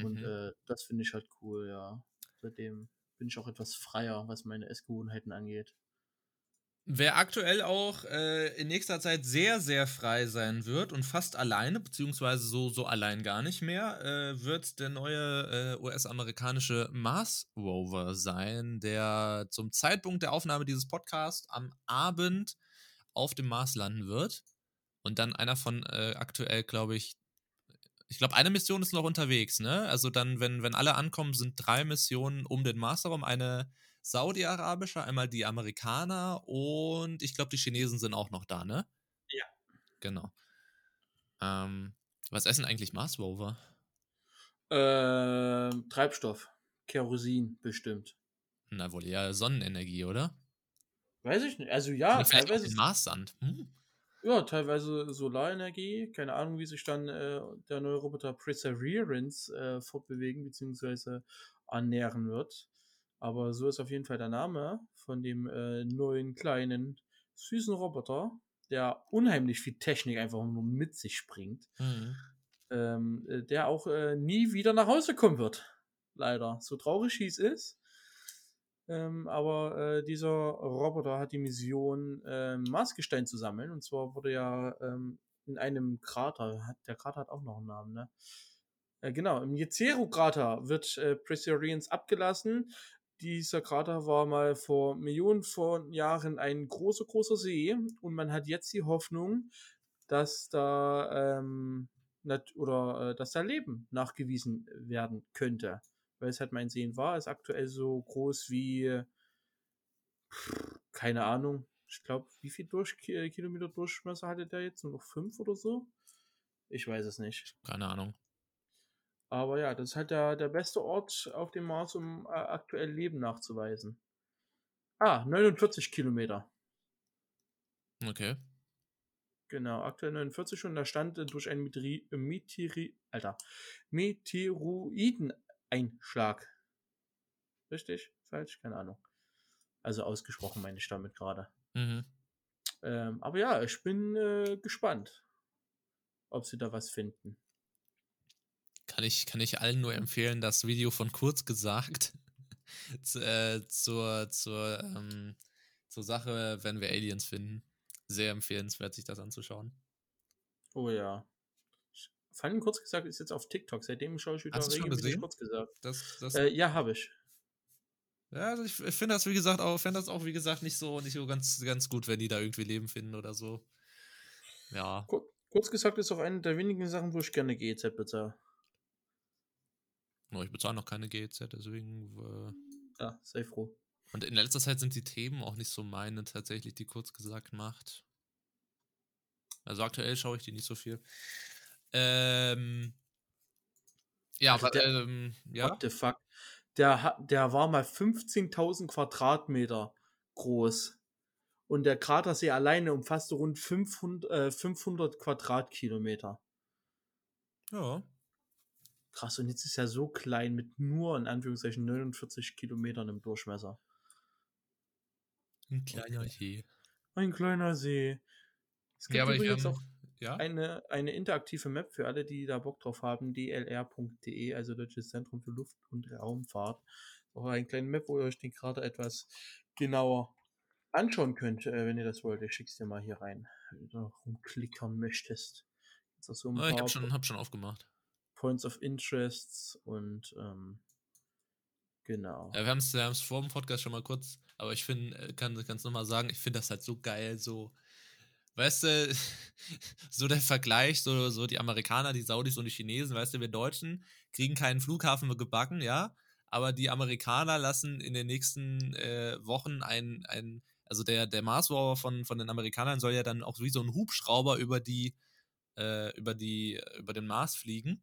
Und Mhm. äh, das finde ich halt cool, ja. Seitdem bin ich auch etwas freier, was meine Essgewohnheiten angeht. Wer aktuell auch äh, in nächster Zeit sehr, sehr frei sein wird und fast alleine, beziehungsweise so, so allein gar nicht mehr, äh, wird der neue äh, US-amerikanische Mars Rover sein, der zum Zeitpunkt der Aufnahme dieses Podcasts am Abend auf dem Mars landen wird. Und dann einer von äh, aktuell, glaube ich, ich glaube, eine Mission ist noch unterwegs, ne? Also dann, wenn, wenn alle ankommen, sind drei Missionen um den Mars herum. Eine saudi-arabische, einmal die Amerikaner und ich glaube, die Chinesen sind auch noch da, ne? Ja. Genau. Ähm, was essen eigentlich Mars Rover? Ähm, Treibstoff. Kerosin bestimmt. Na wohl eher Sonnenenergie, oder? Weiß ich nicht. Also ja, vielleicht teilweise. Marssand. Hm. Ja, teilweise Solarenergie. Keine Ahnung, wie sich dann äh, der neue Roboter Perseverance äh, fortbewegen bzw. annähern wird. Aber so ist auf jeden Fall der Name von dem äh, neuen kleinen süßen Roboter, der unheimlich viel Technik einfach nur mit sich bringt. Mhm. ähm, äh, der auch äh, nie wieder nach Hause kommen wird. Leider. So traurig wie es ist. Ähm, aber äh, dieser Roboter hat die Mission, ähm, Marsgestein zu sammeln. Und zwar wurde ja ähm, in einem Krater, der Krater hat auch noch einen Namen, ne? Äh, genau, im Jezero-Krater wird äh, Perseverance abgelassen. Dieser Krater war mal vor Millionen von Jahren ein großer, großer See. Und man hat jetzt die Hoffnung, dass da ähm, oder äh, dass da Leben nachgewiesen werden könnte. Weil es halt mein Sehen war, ist aktuell so groß wie keine Ahnung. Ich glaube, wie viel durch, Ki- Kilometer Durchmesser hatte der jetzt? Nur noch fünf oder so? Ich weiß es nicht. Keine Ahnung. Aber ja, das ist halt der, der beste Ort auf dem Mars, um äh, aktuell Leben nachzuweisen. Ah, 49 Kilometer. Okay. Genau, aktuell 49 und da stand äh, durch einen Meteri Meteri Alter, Meteoroideneinschlag. Richtig? Falsch? Keine Ahnung. Also ausgesprochen meine ich damit gerade. Mhm. Ähm, aber ja, ich bin äh, gespannt, ob sie da was finden. Kann ich, kann ich allen nur empfehlen, das Video von kurz gesagt zu, äh, zur, zur, ähm, zur Sache, wenn wir Aliens finden. Sehr empfehlenswert, sich das anzuschauen. Oh ja. Vor allem kurz gesagt ist jetzt auf TikTok. Seitdem schaue ich wieder Hast regelmäßig kurz gesagt. Das, das, Äh, ja, habe ich. ja, also ich, finde das, wie gesagt, auch, das auch, wie gesagt, nicht so, nicht so ganz, ganz gut, wenn die da irgendwie Leben finden oder so. Ja. Kur kurz gesagt ist auch eine der wenigen Sachen, wo ich gerne GEZ bezahle. Nur ich bezahle noch keine GEZ, deswegen. Äh, Ja, sei froh. und in letzter Zeit sind die Themen auch nicht so meine tatsächlich, die kurz gesagt macht. Also aktuell schaue ich die nicht so viel. Ähm. Ja, Also aber, der- ähm, ja. What the fuck? Der, der war mal 15.000 Quadratmeter groß. Und der Kratersee alleine umfasste rund 500, äh, 500 Quadratkilometer. Ja. Krass, und jetzt ist er so klein mit nur in Anführungszeichen 49 Kilometern im Durchmesser. Ein kleiner. See. Ein kleiner See. Es gibt Ja, aber ich, übrigens ähm, auch ja. eine, eine interaktive Map für alle, die da Bock drauf haben, dlr.de, also Deutsches Zentrum für Luft- und Raumfahrt. auch einen kleinen Map, wo ihr euch den gerade etwas genauer anschauen könnt, äh, wenn ihr das wollt. Ich schick's dir mal hier rein, wenn du da rumklickern möchtest. So ah, ich habe schon, hab schon aufgemacht. Points of Interests und ähm, genau. Ja, wir haben es vor dem Podcast schon mal kurz, aber ich finde, äh, kann es nochmal sagen, ich finde das halt so geil, so weißt du, so der Vergleich, so, so die Amerikaner, die Saudis und die Chinesen, weißt du, wir Deutschen kriegen keinen Flughafen gebacken, ja, aber die Amerikaner lassen in den nächsten äh, Wochen ein, ein, also der, der Mars Rover von, von den Amerikanern soll ja dann auch wie so ein Hubschrauber über die, äh, über die, über den Mars fliegen.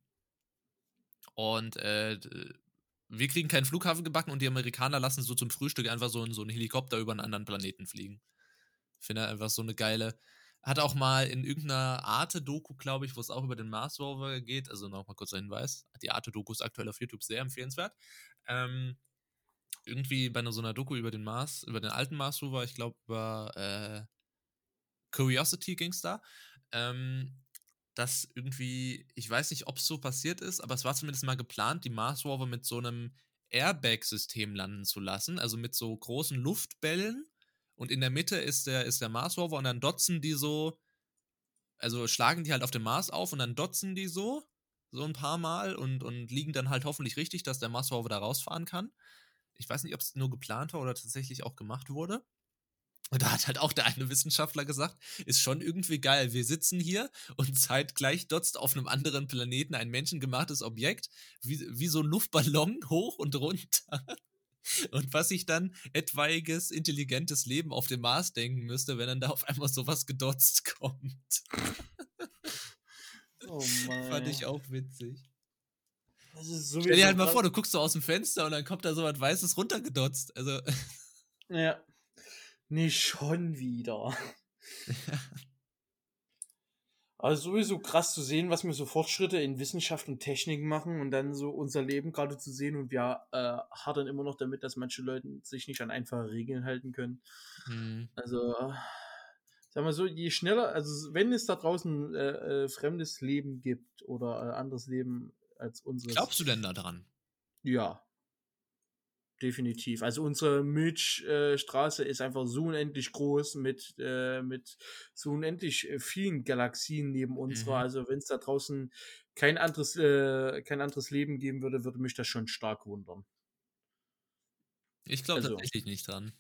Und äh, wir kriegen keinen Flughafen gebacken und die Amerikaner lassen so zum Frühstück einfach so, so einen Helikopter über einen anderen Planeten fliegen. Finde einfach so eine geile, hat auch mal in irgendeiner Arte-Doku, glaube ich, wo es auch über den Mars Rover geht, also nochmal kurzer Hinweis, die Arte-Doku ist aktuell auf YouTube sehr empfehlenswert. Ähm, irgendwie bei einer, so einer Doku über den Mars, über den alten Mars Rover, ich glaube über äh, Curiosity ging es da, ähm, dass irgendwie, ich weiß nicht, ob es so passiert ist, aber es war zumindest mal geplant, die Mars Rover mit so einem Airbag-System landen zu lassen, also mit so großen Luftbällen und in der Mitte ist der, ist der Mars Rover und dann dotzen die so, also schlagen die halt auf dem Mars auf und dann dotzen die so, so ein paar Mal und, und liegen dann halt hoffentlich richtig, dass der Mars Rover da rausfahren kann. Ich weiß nicht, ob es nur geplant war oder tatsächlich auch gemacht wurde. Und da hat halt auch der eine Wissenschaftler gesagt, ist schon irgendwie geil. Wir sitzen hier und zeitgleich dotzt auf einem anderen Planeten ein menschengemachtes Objekt, wie, wie so ein Luftballon hoch und runter. Und was sich dann etwaiges intelligentes Leben auf dem Mars denken müsste, wenn dann da auf einmal sowas gedotzt kommt. Oh Mann. Fand ich auch witzig. So Stell dir halt mal vor, du guckst so aus dem Fenster und dann kommt da so was Weißes runtergedotzt. Also. Ja. Nicht schon wieder. Also sowieso krass zu sehen, was wir so Fortschritte in Wissenschaft und Technik machen und dann so unser Leben gerade zu sehen und wir äh, hadern immer noch damit, dass manche Leute sich nicht an einfache Regeln halten können. Mhm. Also, sag mal so, je schneller, also wenn es da draußen äh, äh, fremdes Leben gibt oder äh, anderes Leben als unseres. Glaubst du denn da dran? Ja, definitiv. Also unsere Milchstraße äh, ist einfach so unendlich groß mit, äh, mit so unendlich äh, vielen Galaxien neben unserer. Mhm. Also wenn es da draußen kein anderes, äh, kein anderes Leben geben würde, würde mich das schon stark wundern. Ich glaube also, tatsächlich nicht dran.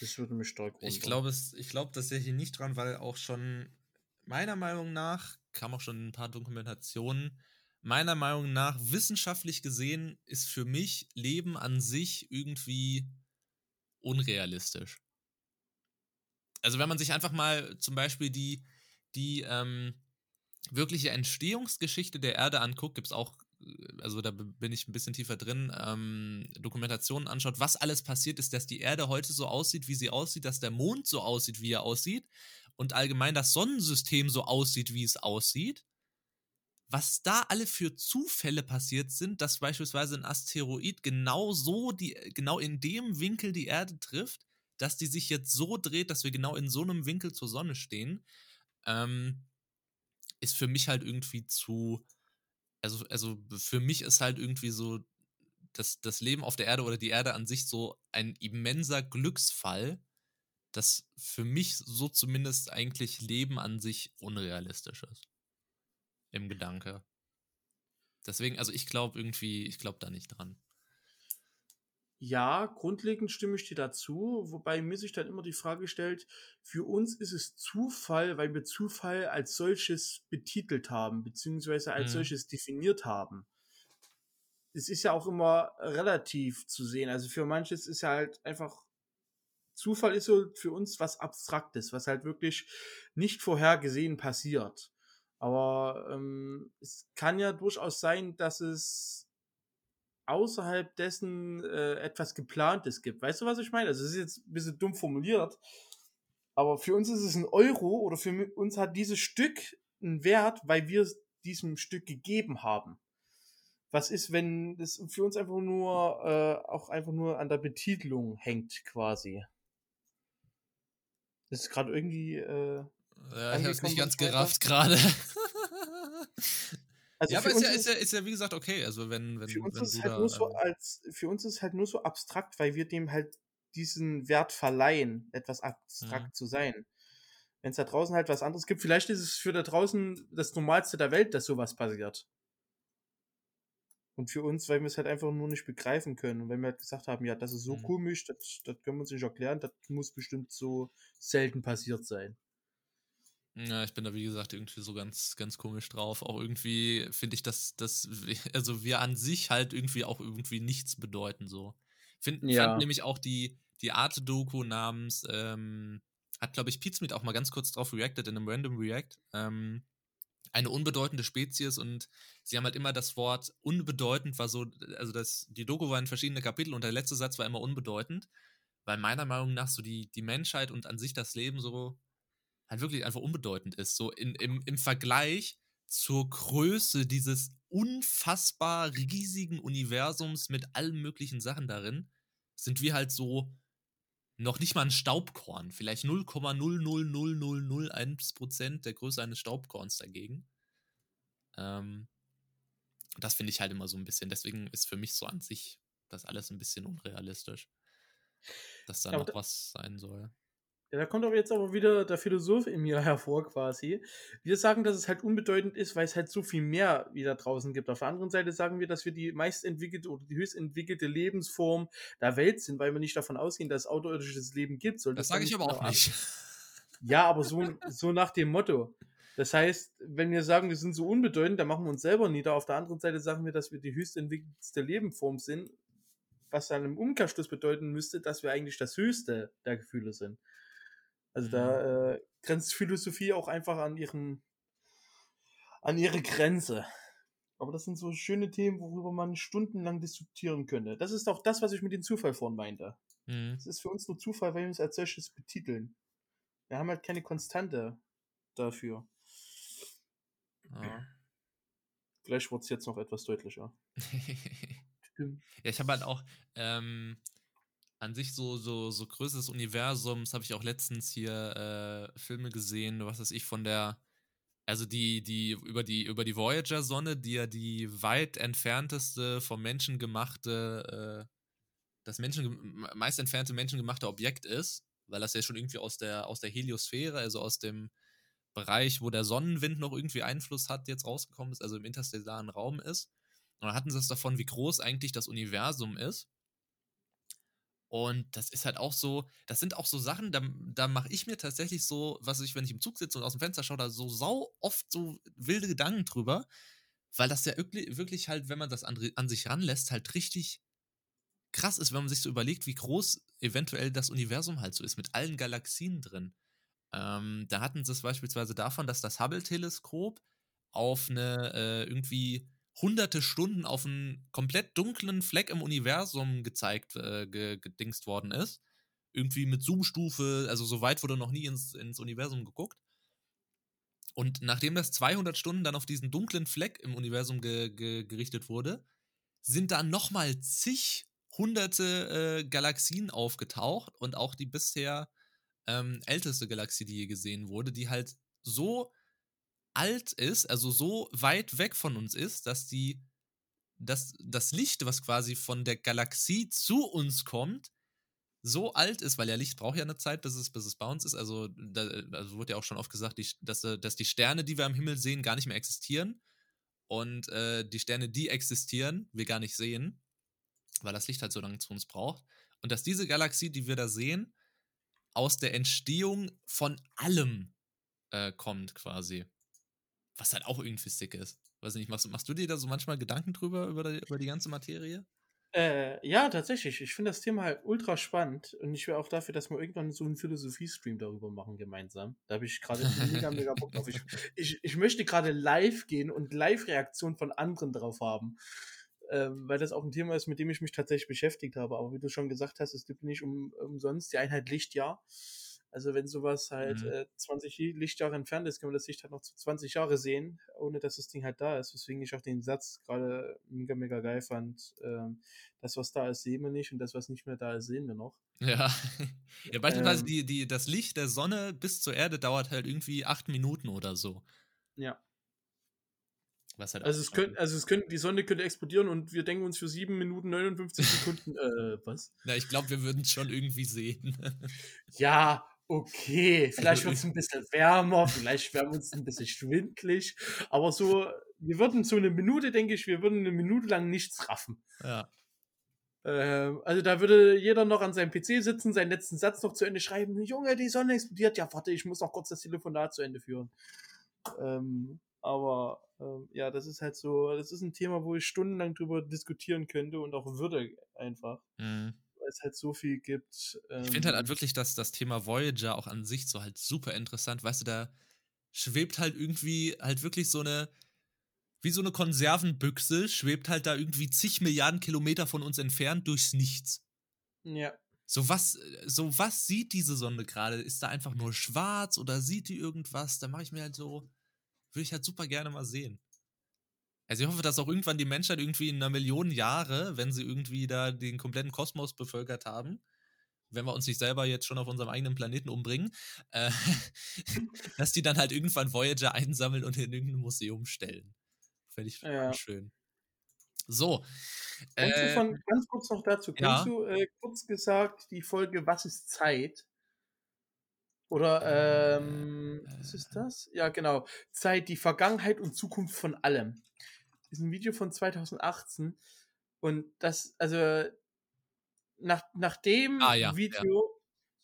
Das würde mich stark wundern. Ich glaube ich glaube tatsächlich nicht dran, weil auch schon meiner Meinung nach kam auch schon ein paar Dokumentationen, meiner Meinung nach, wissenschaftlich gesehen, ist für mich Leben an sich irgendwie unrealistisch. Also wenn man sich einfach mal zum Beispiel die, die ähm, wirkliche Entstehungsgeschichte der Erde anguckt, gibt es auch, äh, also da bin ich ein bisschen tiefer drin, ähm, Dokumentationen anschaut, was alles passiert ist, dass die Erde heute so aussieht, wie sie aussieht, dass der Mond so aussieht, wie er aussieht und allgemein das Sonnensystem so aussieht, wie es aussieht was da alle für Zufälle passiert sind, dass beispielsweise ein Asteroid genau so die, genau in dem Winkel die Erde trifft, dass die sich jetzt so dreht, dass wir genau in so einem Winkel zur Sonne stehen, ähm, ist für mich halt irgendwie zu, also, also für mich ist halt irgendwie so das, das Leben auf der Erde oder die Erde an sich so ein immenser Glücksfall, dass für mich so zumindest eigentlich Leben an sich unrealistisch ist im Gedanke. Deswegen, also ich glaube irgendwie, ich glaube da nicht dran. Ja, grundlegend stimme ich dir dazu, wobei mir sich dann immer die Frage stellt, für uns ist es Zufall, weil wir Zufall als solches betitelt haben, beziehungsweise als mhm. solches definiert haben. Es ist ja auch immer relativ zu sehen. Also für manches ist ja halt einfach Zufall ist so für uns was Abstraktes, was halt wirklich nicht vorhergesehen passiert. Aber ähm, es kann ja durchaus sein, dass es außerhalb dessen äh, etwas Geplantes gibt. Weißt du, was ich meine? Also es ist jetzt ein bisschen dumm formuliert, aber für uns ist es ein Euro oder für uns hat dieses Stück einen Wert, weil wir es diesem Stück gegeben haben. Was ist, wenn es für uns einfach nur äh, auch einfach nur an der Betitelung hängt, quasi? Das ist gerade irgendwie äh, ja, ich hab's nicht ganz gerafft gerade. Also ja, aber ist ja, ist, ja, ist ja wie gesagt okay. Also wenn, wenn, für uns wenn ist halt da, nur so ähm, als für uns ist halt nur so abstrakt, weil wir dem halt diesen Wert verleihen, etwas abstrakt Mhm. zu sein. Wenn es da draußen halt was anderes gibt, vielleicht ist es für da draußen das Normalste der Welt, dass sowas passiert. Und für uns, weil wir es halt einfach nur nicht begreifen können. Und wenn wir halt gesagt haben, ja, das ist so Mhm. komisch, das, das können wir uns nicht erklären, das muss bestimmt so selten passiert sein. Ja, ich bin da wie gesagt irgendwie so ganz, ganz komisch drauf. Auch irgendwie finde ich, dass, dass wir- also wir an sich halt irgendwie auch irgendwie nichts bedeuten so. Find, Ja. Fand nämlich auch die, die Arte-Doku namens, ähm, hat glaube ich Pizmeet auch mal ganz kurz drauf reacted in einem Random React. Ähm, eine unbedeutende Spezies und sie haben halt immer das Wort unbedeutend war so, also das, die Doku war in verschiedene Kapitel und der letzte Satz war immer unbedeutend, weil meiner Meinung nach so die, die Menschheit und an sich das Leben so halt wirklich einfach unbedeutend ist. So in, im, im Vergleich zur Größe dieses unfassbar riesigen Universums mit allen möglichen Sachen darin, sind wir halt so noch nicht mal ein Staubkorn. Vielleicht 0,00001% der Größe eines Staubkorns dagegen. Ähm, das finde ich halt immer so ein bisschen. Deswegen ist für mich so an sich das alles ein bisschen unrealistisch. Dass da aber noch was sein soll. Ja, da kommt aber jetzt aber wieder der Philosoph in mir hervor quasi. Wir sagen, dass es halt unbedeutend ist, weil es halt so viel mehr wie da draußen gibt. Auf der anderen Seite sagen wir, dass wir die meistentwickelte oder die höchst entwickelte Lebensform der Welt sind, weil wir nicht davon ausgehen, dass es außerirdisches Leben gibt. Sollte Das sage ich aber genau auch nicht. Ja, aber so, so nach dem Motto. Das heißt, wenn wir sagen, wir sind so unbedeutend, dann machen wir uns selber nieder. Auf der anderen Seite sagen wir, dass wir die höchst entwickelste Lebensform sind, was dann im Umkehrschluss bedeuten müsste, dass wir eigentlich das höchste der Gefühle sind. Also da äh, grenzt Philosophie auch einfach an ihren an ihre Grenze. Aber das sind so schöne Themen, worüber man stundenlang diskutieren könnte. Das ist auch das, was ich mit dem Zufall vorhin meinte. Mhm. Es ist für uns nur Zufall, weil wir uns als solches betiteln. Wir haben halt keine Konstante dafür. Ja. Vielleicht wird es jetzt noch etwas deutlicher. Ja, ich habe halt auch ähm, an sich so, so, so Größe des Universums, habe ich auch letztens hier äh, Filme gesehen, was weiß ich, von der, also die, die, über die, über die Voyager-Sonne, die ja die weit entfernteste vom Menschen gemachte, äh, das Menschen, meist entfernte menschengemachte Objekt ist, weil das ja schon irgendwie aus der, aus der Heliosphäre, also aus dem Bereich, wo der Sonnenwind noch irgendwie Einfluss hat, jetzt rausgekommen ist, also im interstellaren Raum ist. Und dann hatten sie es davon, wie groß eigentlich das Universum ist. Und das ist halt auch so, das sind auch so Sachen, da, da mache ich mir tatsächlich so, was ich, wenn ich im Zug sitze und aus dem Fenster schaue, da so sau oft so wilde Gedanken drüber, weil das ja wirklich, halt, wenn man das an, an sich ranlässt, halt richtig krass ist, wenn man sich so überlegt, wie groß eventuell das Universum halt so ist, mit allen Galaxien drin. Ähm, da hatten sie es beispielsweise davon, dass das Hubble-Teleskop auf eine äh, irgendwie hunderte Stunden auf einen komplett dunklen Fleck im Universum gezeigt, äh, ge gedingst worden ist. Irgendwie mit Zoom-Stufe, also so weit wurde noch nie ins, ins Universum geguckt. Und nachdem das 200 Stunden dann auf diesen dunklen Fleck im Universum ge ge gerichtet wurde, sind da nochmal zig hunderte äh, Galaxien aufgetaucht und auch die bisher ähm, älteste Galaxie, die je gesehen wurde, die halt so alt ist, also so weit weg von uns ist, dass die, dass das Licht, was quasi von der Galaxie zu uns kommt, so alt ist, weil ja Licht braucht ja eine Zeit, bis es, bis es bei uns ist. Also, da also wurde ja auch schon oft gesagt, die, dass, dass die Sterne, die wir am Himmel sehen, gar nicht mehr existieren. Und äh, die Sterne, die existieren, wir gar nicht sehen, weil das Licht halt so lange zu uns braucht. Und dass diese Galaxie, die wir da sehen, aus der Entstehung von allem äh, kommt, quasi. Was halt auch irgendwie sick ist. Weiß nicht, machst, machst du dir da so manchmal Gedanken drüber, über die, über die ganze Materie? Äh, ja, tatsächlich. Ich finde das Thema halt ultra spannend und ich wäre auch dafür, dass wir irgendwann so einen Philosophie-Stream darüber machen gemeinsam. Da habe ich gerade mega, mega Bock drauf. Ich, ich, ich möchte gerade live gehen und Live-Reaktionen von anderen drauf haben. Ähm, weil das auch ein Thema ist, mit dem ich mich tatsächlich beschäftigt habe. Aber wie du schon gesagt hast, es gibt nicht um, umsonst die Einheit Lichtjahr. Also wenn sowas halt Mhm. äh, 20 Lichtjahre entfernt ist, können wir das Licht halt noch zu 20 Jahre sehen, ohne dass das Ding halt da ist. Weswegen ich auch den Satz gerade mega, mega geil fand. Ähm, das, was da ist, sehen wir nicht und das, was nicht mehr da ist, sehen wir noch. Ja. ja beispielsweise Ähm. die, die, das Licht der Sonne bis zur Erde dauert halt irgendwie acht Minuten oder so. Ja. Was halt Also es, könnte, also es könnte, die Sonne könnte explodieren und wir denken uns für 7 Minuten 59 Sekunden, äh, was? Na, ich glaube, wir würden es schon irgendwie sehen. Ja, okay. Vielleicht wird es ein bisschen wärmer, vielleicht werden wir uns ein bisschen schwindlig. Aber so, wir würden so eine Minute, denke ich, wir würden eine Minute lang nichts raffen. ja. Ähm, also da würde jeder noch an seinem PC sitzen, seinen letzten Satz noch zu Ende schreiben. Junge, die Sonne explodiert. Ja, warte, ich muss noch kurz das Telefonat zu Ende führen. Ähm, aber ähm, ja, das ist halt so, das ist ein Thema, wo ich stundenlang drüber diskutieren könnte und auch würde einfach, Mhm. Es halt so viel gibt. Ich finde halt, halt ähm, wirklich, dass das Thema Voyager auch an sich so halt super interessant. Weißt du, da schwebt halt irgendwie halt wirklich so eine, wie so eine Konservenbüchse, schwebt halt da irgendwie zig Milliarden Kilometer von uns entfernt durchs Nichts. Ja. So was, so was sieht diese Sonne gerade? Ist da einfach nur schwarz oder sieht die irgendwas? Da mache ich mir halt so, würde ich halt super gerne mal sehen. Also ich hoffe, dass auch irgendwann die Menschheit irgendwie in einer Million Jahre, wenn sie irgendwie da den kompletten Kosmos bevölkert haben, wenn wir uns nicht selber jetzt schon auf unserem eigenen Planeten umbringen, äh, dass die dann halt irgendwann Voyager einsammeln und in irgendein Museum stellen. Fände ich Ja. schön. So. Kennst du Äh, von, ganz kurz noch dazu, ja. kennst du äh, kurz gesagt die Folge Was ist Zeit? Oder, ähm, was ist das? Ja, genau. Zeit, die Vergangenheit und Zukunft von allem. Ist ein Video von 2018. Und das, also, nach, nach dem Ah, ja, Video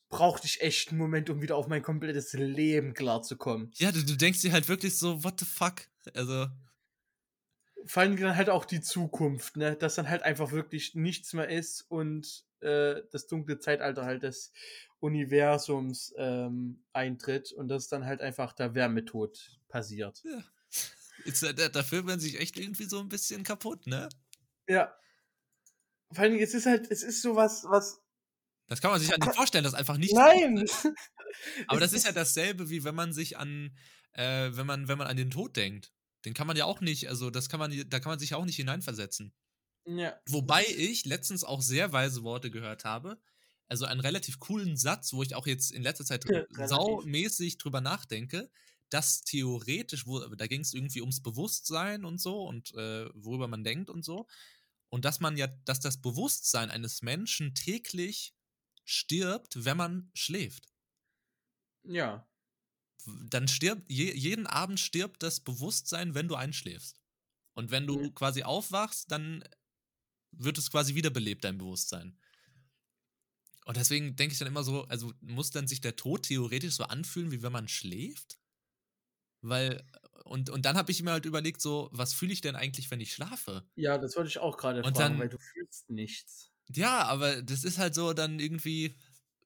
brauchte ich echt einen Moment, um wieder auf mein komplettes Leben klarzukommen. ja, du, du denkst dir halt wirklich so, what the fuck? Also, vor allem dann halt auch die Zukunft, ne? Dass dann halt einfach wirklich nichts mehr ist und äh, das dunkle Zeitalter halt des Universums ähm, eintritt und dass dann halt einfach der Wärmetod passiert. ja. Ist, da, da fühlt man sich echt irgendwie so ein bisschen kaputt, ne? Ja. Vor allem, es ist halt, es ist sowas, was. Das kann man sich halt nicht vorstellen, dass einfach nicht. Nein! Aber Es das ist ja dasselbe, wie wenn man sich an, äh, wenn man, wenn man an den Tod denkt. Den kann man ja auch nicht, also das kann man, da kann man sich ja auch nicht hineinversetzen. Ja. Wobei ich letztens auch sehr weise Worte gehört habe. Also einen relativ coolen Satz, wo ich auch jetzt in letzter Zeit Ja, saumäßig drüber nachdenke, dass theoretisch, wo, da ging es irgendwie ums Bewusstsein und so und äh, worüber man denkt und so. Und dass man ja, dass das Bewusstsein eines Menschen täglich stirbt, wenn man schläft. Ja. Dann stirbt, je, jeden Abend stirbt das Bewusstsein, wenn du einschläfst. Und wenn du Mhm. quasi aufwachst, dann wird es quasi wiederbelebt, dein Bewusstsein. Und deswegen denke ich dann immer so, also muss dann sich der Tod theoretisch so anfühlen, wie wenn man schläft? Weil, und, und dann habe ich mir halt überlegt, so, was fühle ich denn eigentlich, wenn ich schlafe? Ja, das wollte ich auch gerade fragen, dann- weil du fühlst nichts. Ja, aber das ist halt so dann irgendwie,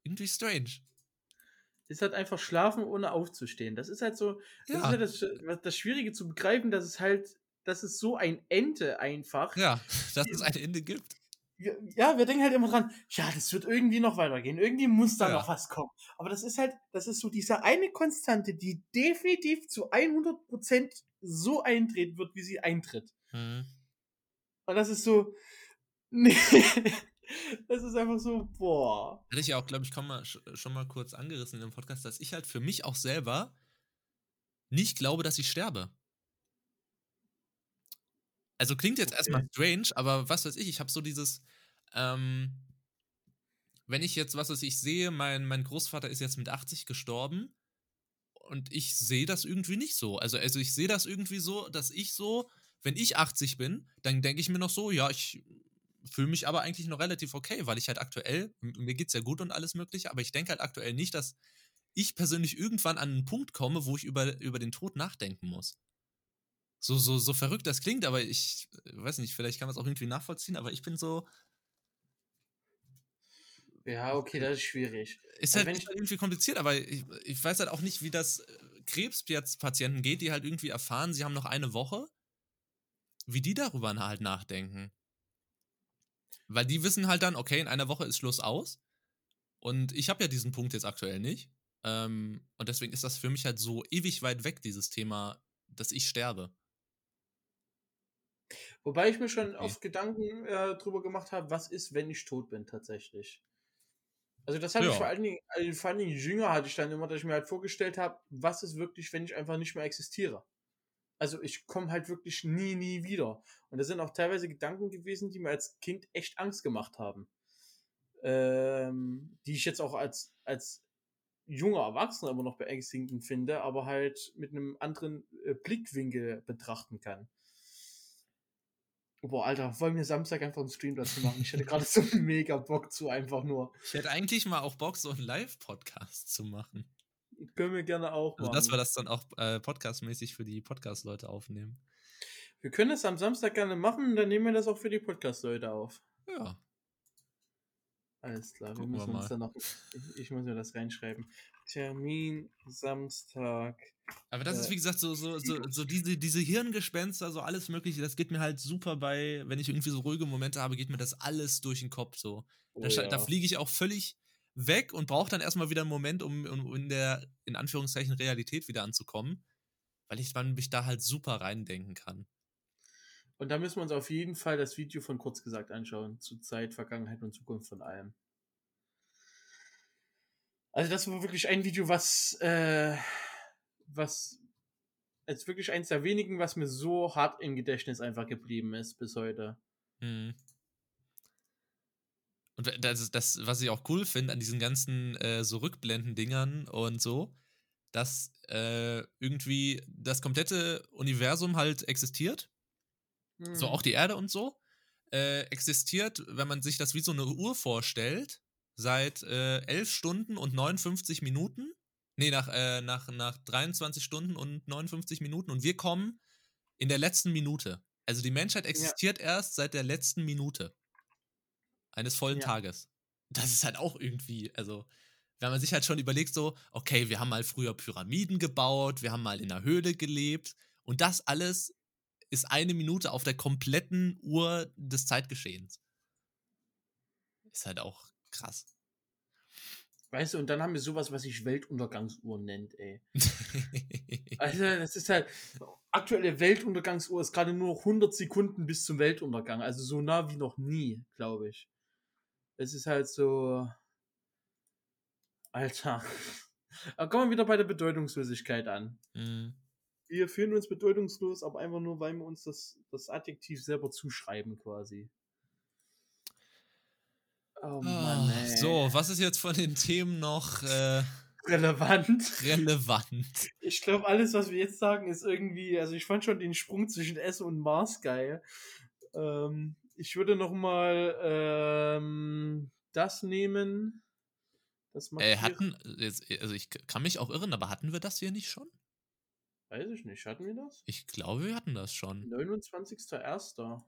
irgendwie strange. Ist halt einfach schlafen, ohne aufzustehen. Das ist halt so, das ist Ja, halt das, das Schwierige zu begreifen, dass es halt, dass es so ein Ende einfach. ja, dass es ein Ende gibt. Ja, wir denken halt immer dran, ja, das wird irgendwie noch weitergehen. Irgendwie muss da Ja. noch was kommen. Aber das ist halt, das ist so diese eine Konstante, die definitiv zu 100% so eintreten wird, wie sie eintritt. Mhm. Und das ist so, nee, das ist einfach so, boah. Hatte ich ja auch, glaube ich, mal, sch- schon mal kurz angerissen in dem Podcast, dass ich halt für mich auch selber nicht glaube, dass ich sterbe. Also klingt jetzt erstmal strange, aber was weiß ich, ich habe so dieses, ähm, wenn ich jetzt, was weiß ich, sehe, mein, mein Großvater ist jetzt mit 80 gestorben und ich sehe das irgendwie nicht so. Also, also ich sehe das irgendwie so, dass ich so, wenn ich 80 bin, dann denke ich mir noch so, ja, ich fühle mich aber eigentlich noch relativ okay, weil ich halt aktuell, mir geht's ja gut und alles mögliche, aber ich denke halt aktuell nicht, dass ich persönlich irgendwann an einen Punkt komme, wo ich über, über den Tod nachdenken muss. So, so, so verrückt das klingt, aber ich äh, weiß nicht, vielleicht kann man es auch irgendwie nachvollziehen, aber ich bin so, Ja, okay, das ist schwierig. ist Also halt, ich- halt irgendwie kompliziert, aber ich, ich weiß halt auch nicht, wie das äh, Krebspatienten geht, die halt irgendwie erfahren, sie haben noch eine Woche, wie die darüber halt nachdenken. Weil die wissen halt dann, okay, in einer Woche ist Schluss aus. Und ich habe ja diesen Punkt jetzt aktuell nicht. Ähm, und deswegen ist das für mich halt so ewig weit weg, dieses Thema, dass ich sterbe. Wobei ich mir schon Okay. oft Gedanken äh, drüber gemacht habe, was ist, wenn ich tot bin tatsächlich. Also das hatte Ja. ich vor allen Dingen, also vor allen Dingen jünger hatte ich dann immer, dass ich mir halt vorgestellt habe, was ist wirklich, wenn ich einfach nicht mehr existiere. also ich komme halt wirklich nie, nie wieder. Und das sind auch teilweise Gedanken gewesen, die mir als Kind echt Angst gemacht haben. Ähm, die ich jetzt auch als, als junger Erwachsener immer noch beängstigend finde, aber halt mit einem anderen äh, Blickwinkel betrachten kann. Boah, Alter, wollen wir Samstag einfach einen Stream dazu machen? Ich hätte gerade so mega Bock zu einfach nur. Ich hätte eigentlich mal auch Bock, so einen Live-Podcast zu machen. Können wir gerne auch machen. Also, dass wir das dann auch äh, podcastmäßig für die Podcast-Leute aufnehmen. Wir können es am Samstag gerne machen und dann nehmen wir das auch für die Podcast-Leute auf. Ja. Alles klar, Gucken wir müssen wir uns dann noch. Ich, ich, muss mir das reinschreiben. Termin Samstag. Aber das äh, ist wie gesagt so, so, so, so diese, diese Hirngespenster, so alles Mögliche, das geht mir halt super bei, wenn ich irgendwie so ruhige Momente habe, geht mir das alles durch den Kopf so. Oh, da, ja. da fliege ich auch völlig weg und brauche dann erstmal wieder einen Moment, um, um in der, in Anführungszeichen, Realität wieder anzukommen, weil ich dann mich da halt super reindenken kann. Und da müssen wir uns auf jeden Fall das Video von kurz gesagt anschauen, zu Zeit, Vergangenheit und Zukunft von allem. Also das war wirklich ein Video, was, äh, was als wirklich eins der wenigen, was mir so hart im Gedächtnis einfach geblieben ist bis heute. Mhm. Und das ist das, was ich auch cool finde an diesen ganzen äh, so Rückblenden-Dingern und so, dass äh, irgendwie das komplette Universum halt existiert. Mhm. So auch die Erde und so. Äh, existiert, wenn man sich das wie so eine Uhr vorstellt, seit äh, 11 Stunden und 59 Minuten. Nee, nach, äh, nach, nach 23 Stunden und 59 Minuten. Und wir kommen in der letzten Minute. Also die Menschheit existiert ja. erst seit der letzten Minute eines vollen ja. Tages. Das ist halt auch irgendwie, also, wenn man sich halt schon überlegt, so, okay, wir haben mal früher Pyramiden gebaut, wir haben mal in einer Höhle gelebt und das alles ist eine Minute auf der kompletten Uhr des Zeitgeschehens. Ist halt auch krass. Weißt du, und dann haben wir sowas, was sich Weltuntergangsuhr nennt, ey. also, das ist halt, aktuelle Weltuntergangsuhr ist gerade nur noch 100 Sekunden bis zum Weltuntergang. Also so nah wie noch nie, glaube ich es ist halt so. Alter. Aber kommen wir wieder bei der Bedeutungslosigkeit an. Mhm. Wir fühlen uns bedeutungslos, aber einfach nur, weil wir uns das, das Adjektiv selber zuschreiben, quasi. Oh Mann, oh, ey. So, was ist jetzt von den Themen noch äh, relevant? Relevant. Ich glaube, alles, was wir jetzt sagen, ist irgendwie. Also, ich fand schon den Sprung zwischen S und Mars geil. Ähm, ich würde noch mal ähm, das nehmen. Das äh, hatten, also ich kann mich auch irren, aber hatten wir das hier nicht schon? Weiß ich nicht. Hatten wir das? Ich glaube, wir hatten das schon. 29.01.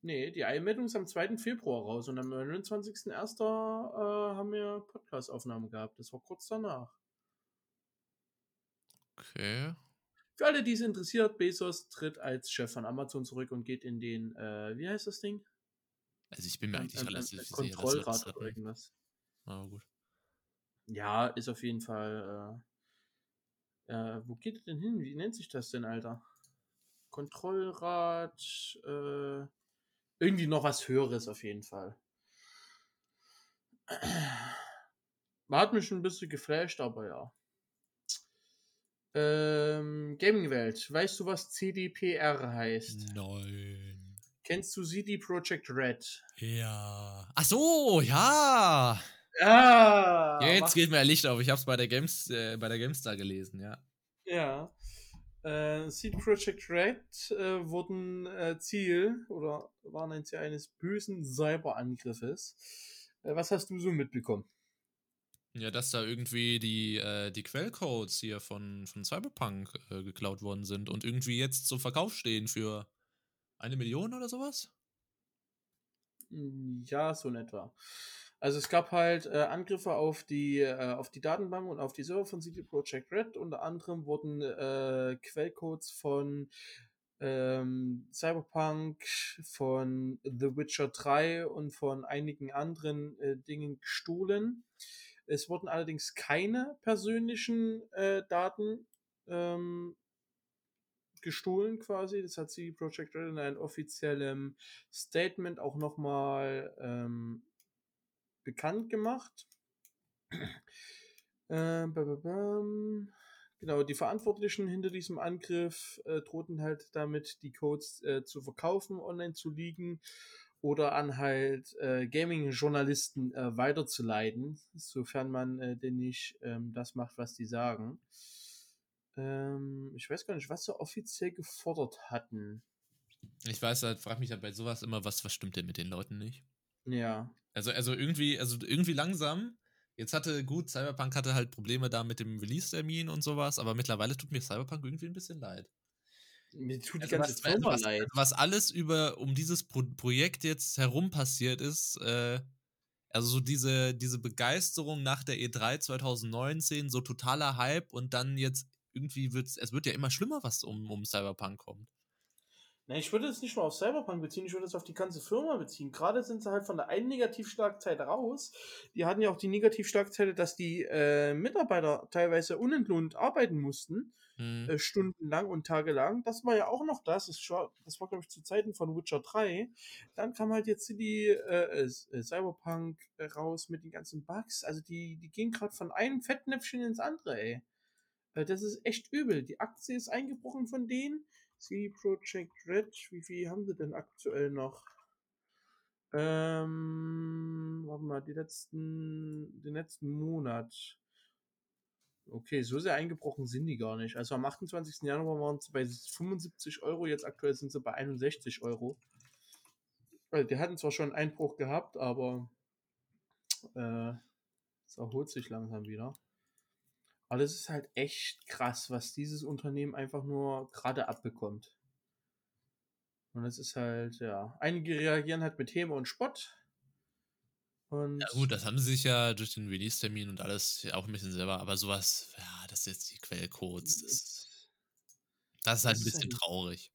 Nee, die Einmeldung ist am 2. Februar raus und am 29.01. Äh, haben wir Podcast-Aufnahme gehabt. Das war kurz danach. Okay. Für alle, die es interessiert, Bezos tritt als Chef von Amazon zurück und geht in den, äh, wie heißt das Ding? Also ich bin mir eigentlich ein, relativ sicher. Kontrollrat oder irgendwas. Ah, gut. Ja, ist auf jeden Fall. Äh, wo geht er denn hin? Wie nennt sich das denn, Alter? Kontrollrat. Äh, irgendwie noch was Höheres auf jeden Fall. Man hat mich schon ein bisschen geflasht, aber ja. Ähm, Gaming-Welt. Weißt du, was CDPR heißt? Nein. Kennst du CD Projekt Red? Ja. Ach so, ja. Ja. Jetzt geht mir ein Licht auf. Ich habe es bei der Games, äh, bei der GameStar gelesen, ja. Ja. Äh, CD Projekt Red äh, wurden äh, Ziel oder waren ein Ziel eines bösen Cyberangriffes. Äh, was hast du so mitbekommen? Ja, dass da irgendwie die, äh, die Quellcodes hier von, von Cyberpunk äh, geklaut worden sind und irgendwie jetzt zum Verkauf stehen für eine Million oder sowas? Hm, ja, so in etwa. Also es gab halt äh, Angriffe auf die, äh, auf die Datenbank und auf die Server von CD Projekt Red. Unter anderem wurden äh, Quellcodes von ähm, Cyberpunk, von The Witcher 3 und von einigen anderen äh, Dingen gestohlen. Es wurden allerdings keine persönlichen äh, Daten ähm, gestohlen quasi. Das hat sie Project Red in einem offiziellen Statement auch nochmal ähm, bekannt gemacht. Äh, Genau, die Verantwortlichen hinter diesem Angriff äh, drohten halt damit, die Codes äh, zu verkaufen, online zu liegen oder an halt äh, Gaming-Journalisten äh, weiterzuleiten, sofern man äh, denn nicht ähm, das macht, was die sagen. Ähm, ich weiß gar nicht, was sie offiziell gefordert hatten. Ich weiß halt, frage mich halt bei sowas immer, was, was stimmt denn mit den Leuten nicht? Ja. Also, also irgendwie, also irgendwie langsam. Jetzt hatte, gut, Cyberpunk hatte halt Probleme da mit dem Release-Termin und sowas, aber mittlerweile tut mir Cyberpunk irgendwie ein bisschen leid. Mir tut die Also ganze was, Firma was, leid. was alles über um dieses Pro Projekt jetzt herum passiert ist, äh, also so diese, diese Begeisterung nach der E3 2019, so totaler Hype und dann jetzt irgendwie wird es wird ja immer schlimmer, was um, um Cyberpunk kommt. Na, ich würde es nicht nur auf Cyberpunk beziehen, ich würde es auf die ganze Firma beziehen. Gerade sind sie halt von der einen Negativschlagzeile raus. Die hatten ja auch die Negativschlagzeile, dass die äh, Mitarbeiter teilweise unentlohnt arbeiten mussten, Hm. äh, stundenlang und tagelang. Das war ja auch noch das. Das war, das war glaube ich, zu Zeiten von Witcher 3. Dann kam halt jetzt die äh, äh, Cyberpunk äh, raus mit den ganzen Bugs. Also die, die gehen gerade von einem Fettnäpfchen ins andere, ey. Äh, Das ist echt übel. Die Aktie ist eingebrochen von denen. CD Projekt Red, wie viel haben sie denn aktuell noch? Ähm, warte mal, die letzten, den letzten Monat. Okay, so sehr eingebrochen sind die gar nicht. Also am 28. Januar waren sie bei 75 Euro, jetzt aktuell sind sie bei 61 Euro. Also die hatten zwar schon einen Einbruch gehabt, aber äh, es erholt sich langsam wieder. Aber das ist halt echt krass, was dieses Unternehmen einfach nur gerade abbekommt. Und das ist halt, ja. Einige reagieren halt mit Häme und Spott. Und Ja gut, das haben sie sich ja durch den Release-Termin und alles auch ein bisschen selber, aber sowas, ja, das ist jetzt die Quellcodes, das, ist, das ist halt das ein ist bisschen halt- traurig.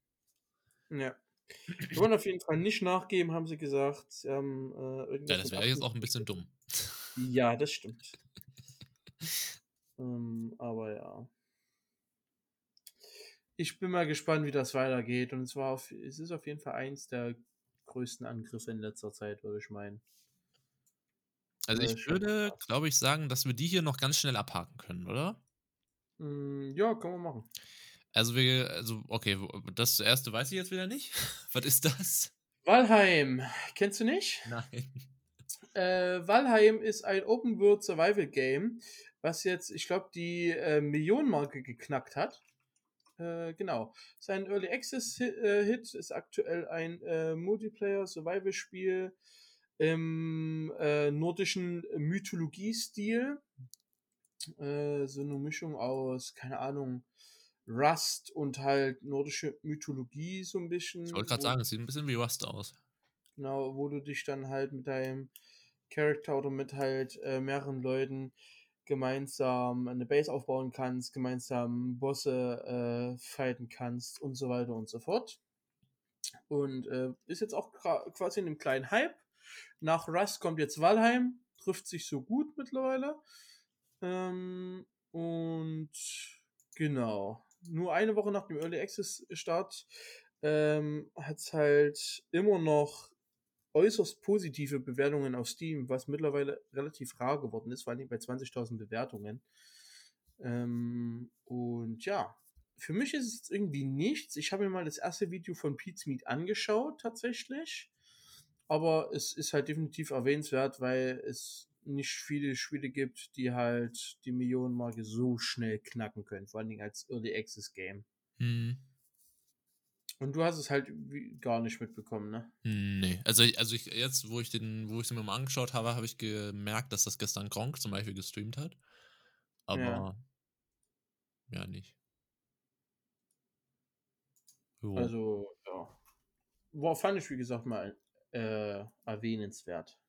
ja. Wir wollen auf jeden Fall nicht nachgeben, haben sie gesagt. Haben, äh, Ja, das wäre jetzt auch ein bisschen dumm. Ja, das stimmt. ähm, aber ja. Ich bin mal gespannt, wie das weitergeht. Und es, war auf, es ist auf jeden Fall eins der größten Angriffe in letzter Zeit, würde ich meinen. Also Ja, ich würde, glaube ich, sagen, dass wir die hier noch ganz schnell abhaken können, oder? Mm, ja, können wir machen. Also wir, also, okay, das erste weiß ich jetzt wieder nicht. Was ist das? Valheim, kennst du nicht? Nein. Äh, Valheim ist ein Open World Survival Game, was jetzt, ich glaube, die äh, Millionenmarke geknackt hat. Äh, genau. Sein Early Access Hit, äh, Hit ist aktuell ein äh, Multiplayer Survival Spiel im äh, nordischen Mythologie-Stil. Äh, so eine Mischung aus, keine Ahnung, Rust und halt nordische Mythologie so ein bisschen. Ich wollte gerade sagen, es sieht ein bisschen wie Rust aus. Genau, wo du dich dann halt mit deinem Charakter oder mit halt mehreren Leuten gemeinsam eine Base aufbauen kannst, gemeinsam Bosse äh, fighten kannst und so weiter und so fort. Und äh, ist jetzt auch quasi in einem kleinen Hype. Nach Rust kommt jetzt Valheim, trifft sich so gut mittlerweile. Ähm, und genau, nur eine Woche nach dem Early Access Start ähm, hat es halt immer noch äußerst positive Bewertungen auf Steam, was mittlerweile relativ rar geworden ist, vor allem bei 20.000 Bewertungen. Ähm, und ja, für mich ist es irgendwie nichts. Ich habe mir mal das erste Video von Pete's Meat angeschaut, tatsächlich. Aber es ist halt definitiv erwähnenswert, weil es nicht viele Spiele gibt, die halt die Millionenmarke so schnell knacken können, vor allen Dingen als Early Access Game. Hm. Und du hast es halt gar nicht mitbekommen, ne? Nee, also, also ich, jetzt, wo ich den, wo ich den mir mal angeschaut habe, habe ich gemerkt, dass das gestern Gronk zum Beispiel gestreamt hat. Aber Ja. ja, nicht. Jo. Also, ja. War, fand ich, wie gesagt, mal äh, erwähnenswert.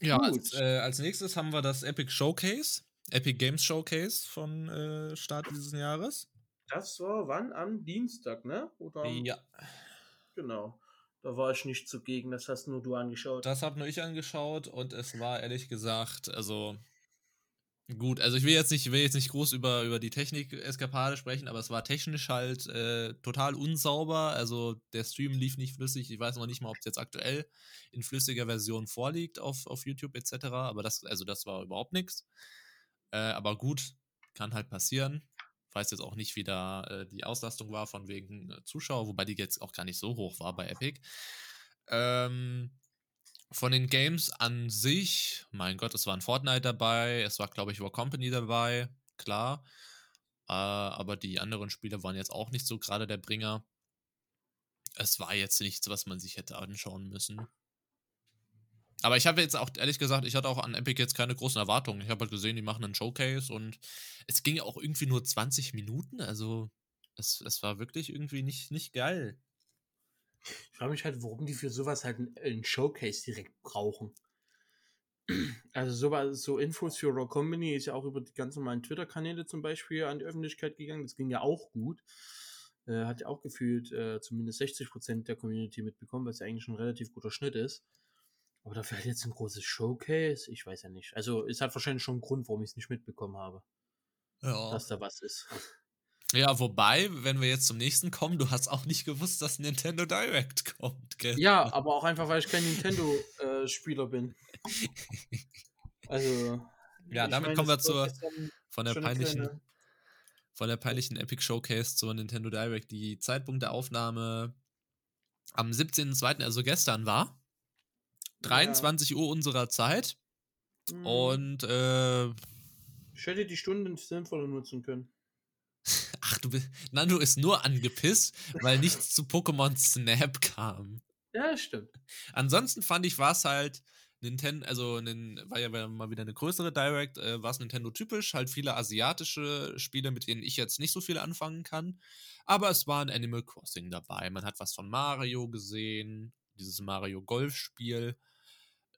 ja, gut. als, äh, als nächstes haben wir das Epic Showcase, Epic Games Showcase von äh, Start dieses Jahres. Das war wann? Am Dienstag, ne? Oder am, Ja, Genau. Da war ich nicht zugegen, das hast nur du angeschaut. das habe nur ich angeschaut und es war ehrlich gesagt, also gut, also ich will jetzt nicht, will jetzt nicht groß über, über die Technik-Eskapade sprechen, aber es war technisch halt äh, total unsauber. Also der Stream lief nicht flüssig. Ich weiß noch nicht mal, ob es jetzt aktuell in flüssiger Version vorliegt auf, auf YouTube etc. Aber das, also das war überhaupt nichts. Äh, aber gut, kann halt passieren. Weiß jetzt auch nicht, wie da äh, die Auslastung war von wegen äh, Zuschauer, wobei die jetzt auch gar nicht so hoch war bei Epic. Ähm, von den Games an sich, mein Gott, es war ein Fortnite dabei, es war, glaube ich, War Company dabei, klar. Äh, aber die anderen Spiele waren jetzt auch nicht so gerade der Bringer. Es war jetzt nichts, was man sich hätte anschauen müssen. Aber ich habe jetzt auch, ehrlich gesagt, ich hatte auch an Epic jetzt keine großen Erwartungen. Ich habe halt gesehen, die machen einen Showcase und es ging auch irgendwie nur 20 Minuten. Also es, es war wirklich irgendwie nicht, nicht geil. Ich frage mich halt, warum die für sowas halt einen Showcase direkt brauchen. Also sowas, so Infos für Raw Company ist ja auch über die ganz normalen Twitter-Kanäle zum Beispiel an die Öffentlichkeit gegangen. Das ging ja auch gut. Äh, hat ja auch gefühlt äh, zumindest 60% der Community mitbekommen, was ja eigentlich schon ein relativ guter Schnitt ist. Aber dafür halt jetzt ein großes Showcase, ich weiß ja nicht. Also es hat wahrscheinlich schon einen Grund, warum ich es nicht mitbekommen habe. Ja. Dass da was ist. Ja, wobei, wenn wir jetzt zum nächsten kommen, du hast auch nicht gewusst, dass Nintendo Direct kommt, gell? Ja, aber auch einfach, weil ich kein Nintendo-Spieler äh, bin. Also. Ja, damit meine, kommen wir zur von der peinlichen von der peinlichen Epic Showcase zur Nintendo Direct. Die Zeitpunkt der Aufnahme am 17.02., also gestern war. 23 ja. Uhr unserer Zeit. Mhm. Und äh, ich hätte die Stunden sinnvoller nutzen können. Ach, du bist. Nando ist nur angepisst, weil nichts zu Pokémon Snap kam. Ja, stimmt. Ansonsten fand ich, war es halt Nintendo, also war ja mal wieder eine größere Direct, äh, war es Nintendo typisch, halt viele asiatische Spiele, mit denen ich jetzt nicht so viel anfangen kann. Aber es war ein Animal Crossing dabei. Man hat was von Mario gesehen, dieses Mario Golf Spiel.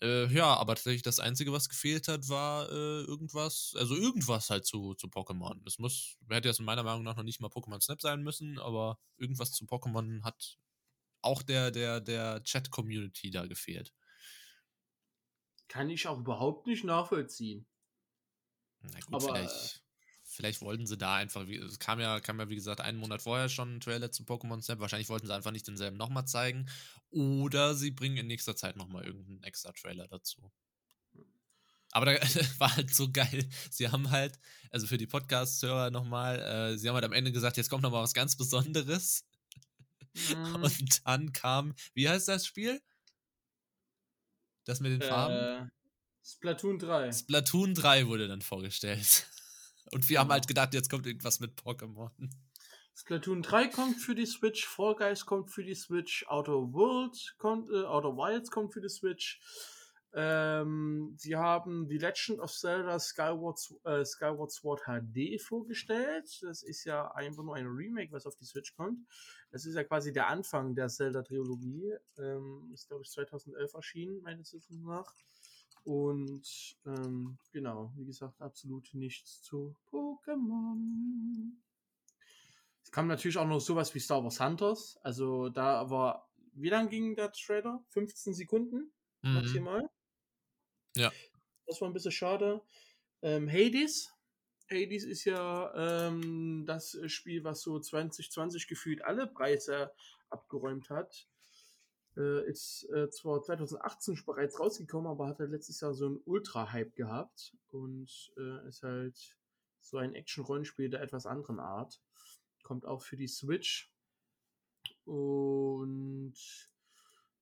Äh, ja, aber tatsächlich das Einzige, was gefehlt hat, war äh, irgendwas, also irgendwas halt zu, zu Pokémon. Es muss, hätte jetzt in meiner Meinung nach noch nicht mal Pokémon Snap sein müssen, aber irgendwas zu Pokémon hat auch der, der, der Chat-Community da gefehlt. Kann ich auch überhaupt nicht nachvollziehen. Na gut, aber, vielleicht, vielleicht wollten sie da einfach, es kam ja, kam ja wie gesagt einen Monat vorher schon ein Trailer zu Pokémon Snap. Wahrscheinlich wollten sie einfach nicht denselben nochmal zeigen. Oder sie bringen in nächster Zeit nochmal irgendeinen extra Trailer dazu. Aber da war halt so geil. Sie haben halt, also für die Podcast-Hörer nochmal, äh, sie haben halt am Ende gesagt, jetzt kommt nochmal was ganz Besonderes. Mhm. Und dann kam, wie heißt das Spiel? Das mit den äh, Farben? Splatoon 3. Splatoon 3 wurde dann vorgestellt. Und wir haben halt gedacht, jetzt kommt irgendwas mit Pokémon. Splatoon 3 kommt für die Switch, Fall Guys kommt für die Switch, Outer Worlds kommt, äh, Outer Wilds kommt für die Switch. Ähm, sie haben The Legend of Zelda Skyward, äh, Skyward Sword HD vorgestellt. Das ist ja einfach nur ein Remake, was auf die Switch kommt. Das ist ja quasi der Anfang der Zelda-Trilogie. Ähm, ist, glaube ich, 2011 erschienen, meines Wissens nach. Und ähm, genau, wie gesagt, absolut nichts zu Pokémon. Es kam natürlich auch noch sowas wie Star Wars Hunters. Also da war, wie lang ging der Trailer? 15 Sekunden mhm. maximal. Ja. Das war ein bisschen schade. Ähm, Hades. Hades ist ja ähm, das Spiel, was so 2020 gefühlt alle Preise abgeräumt hat. Äh, ist äh, zwar 2018 bereits rausgekommen, aber hat halt letztes Jahr so einen Ultra-Hype gehabt und äh, ist halt so ein Action-Rollenspiel der etwas anderen Art. Kommt auch für die Switch. Und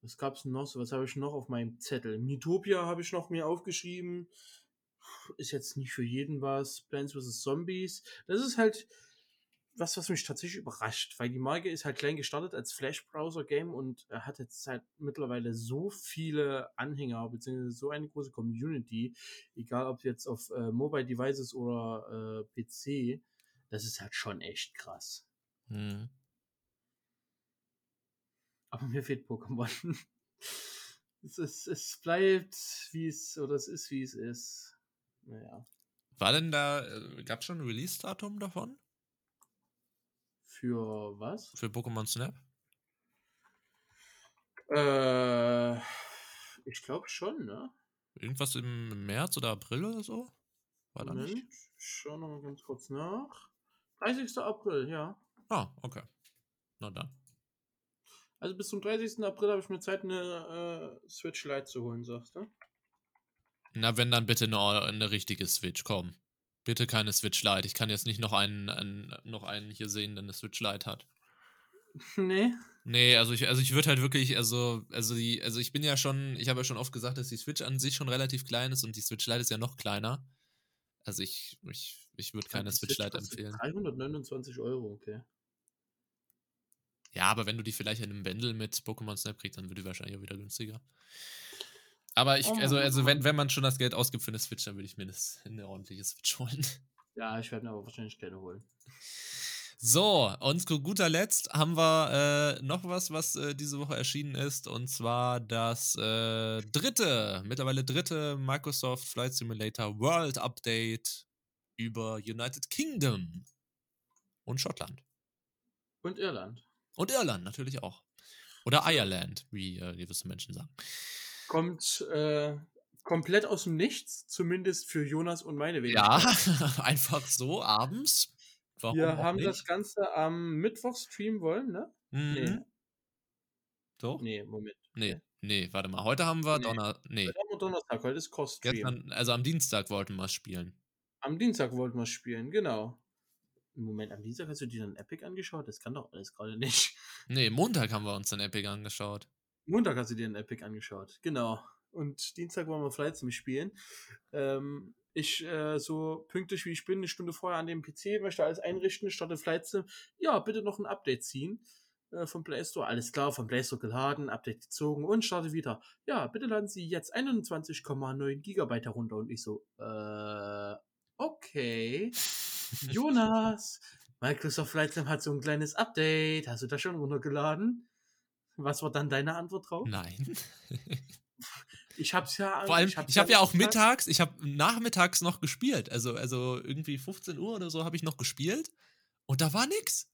was gab es noch? Was habe ich noch auf meinem Zettel? Mitopia habe ich noch mir aufgeschrieben. Ist jetzt nicht für jeden was. Plants vs. Zombies. Das ist halt was, was mich tatsächlich überrascht, weil die Marke ist halt klein gestartet als Flash-Browser-Game und er hat jetzt halt mittlerweile so viele Anhänger, beziehungsweise so eine große Community, egal ob jetzt auf äh, Mobile Devices oder äh, PC, das ist halt schon echt krass. Mhm. Aber mir fehlt Pokémon. es, ist, es bleibt, wie es, oder es ist, wie es ist. Naja. War denn da, äh, gab es schon ein Release-Datum davon? Für was? Für Pokémon Snap? Äh, ich glaube schon, ne? Irgendwas im März oder April oder so? War Moment, da nicht? Schau noch mal ganz kurz nach. 30. April, ja. Ah, okay. Na dann. Also bis zum 30. April habe ich mir Zeit, eine äh, Switch Lite zu holen, sagst du? Na, wenn dann bitte eine, eine richtige Switch, komm. Bitte keine Switch Lite. Ich kann jetzt nicht noch einen, einen, noch einen hier sehen, der eine Switch Lite hat. Nee. Nee, also ich, also ich würde halt wirklich, also, also die, also ich bin ja schon, ich habe ja schon oft gesagt, dass die Switch an sich schon relativ klein ist und die Switch Lite ist ja noch kleiner. Also ich, ich, ich würde keine Die Switch Lite empfehlen. 329 Euro, okay. Ja, aber wenn du die vielleicht in einem Bundle mit Pokémon Snap kriegst, dann wird die wahrscheinlich auch wieder günstiger. Aber ich, Oh also, also oh wenn, wenn man schon das Geld ausgibt für eine Switch, dann würde ich mir das eine ordentliche Switch holen. Ja, ich werde mir aber wahrscheinlich keine holen. So, und zu guter Letzt haben wir äh, noch was, was äh, diese Woche erschienen ist, und zwar das äh, dritte, mittlerweile dritte Microsoft Flight Simulator World Update über United Kingdom und Schottland. Und Irland. Und Irland natürlich auch. Oder Ireland, wie äh, gewisse Menschen sagen. Kommt äh, komplett aus dem Nichts, zumindest für Jonas und meine Ja, Wenigkeit. einfach so abends. Warum Wir haben nicht? das Ganze am Mittwoch streamen wollen, ne? Mhm. Nee. Doch? Nee, Moment. Nee, nee, warte mal. Heute haben wir Nee. Donner. Nee, Heute haben wir Donnerstag, heute ist Cross-Stream. also am Dienstag wollten wir es spielen. Am Dienstag wollten wir spielen, genau. Moment, am Dienstag hast du dir dann Epic angeschaut? Das kann doch alles gerade nicht. Nee, Montag haben wir uns dann Epic angeschaut. Montag hast du dir ein Epic angeschaut, genau. Und Dienstag wollen wir Flight Sim spielen. Ähm, ich, äh, so pünktlich wie ich bin, eine Stunde vorher an dem PC, möchte alles einrichten, starte Flight Sim. Ja, bitte noch ein Update ziehen äh, vom Play Store. Alles klar, vom Play Store geladen, Update gezogen und starte wieder. Ja, bitte laden Sie jetzt 21,9 Gigabyte herunter. Und ich so, äh, okay. Jonas, Microsoft Flight Sim hat so ein kleines Update. Hast du das schon runtergeladen? Was war dann deine Antwort drauf? Nein. Ich hab's ja. Vor allem, ich hab's habe ja auch gesagt. mittags, ich habe nachmittags noch gespielt. Also, also irgendwie 15 Uhr oder so habe ich noch gespielt. Und da war nix.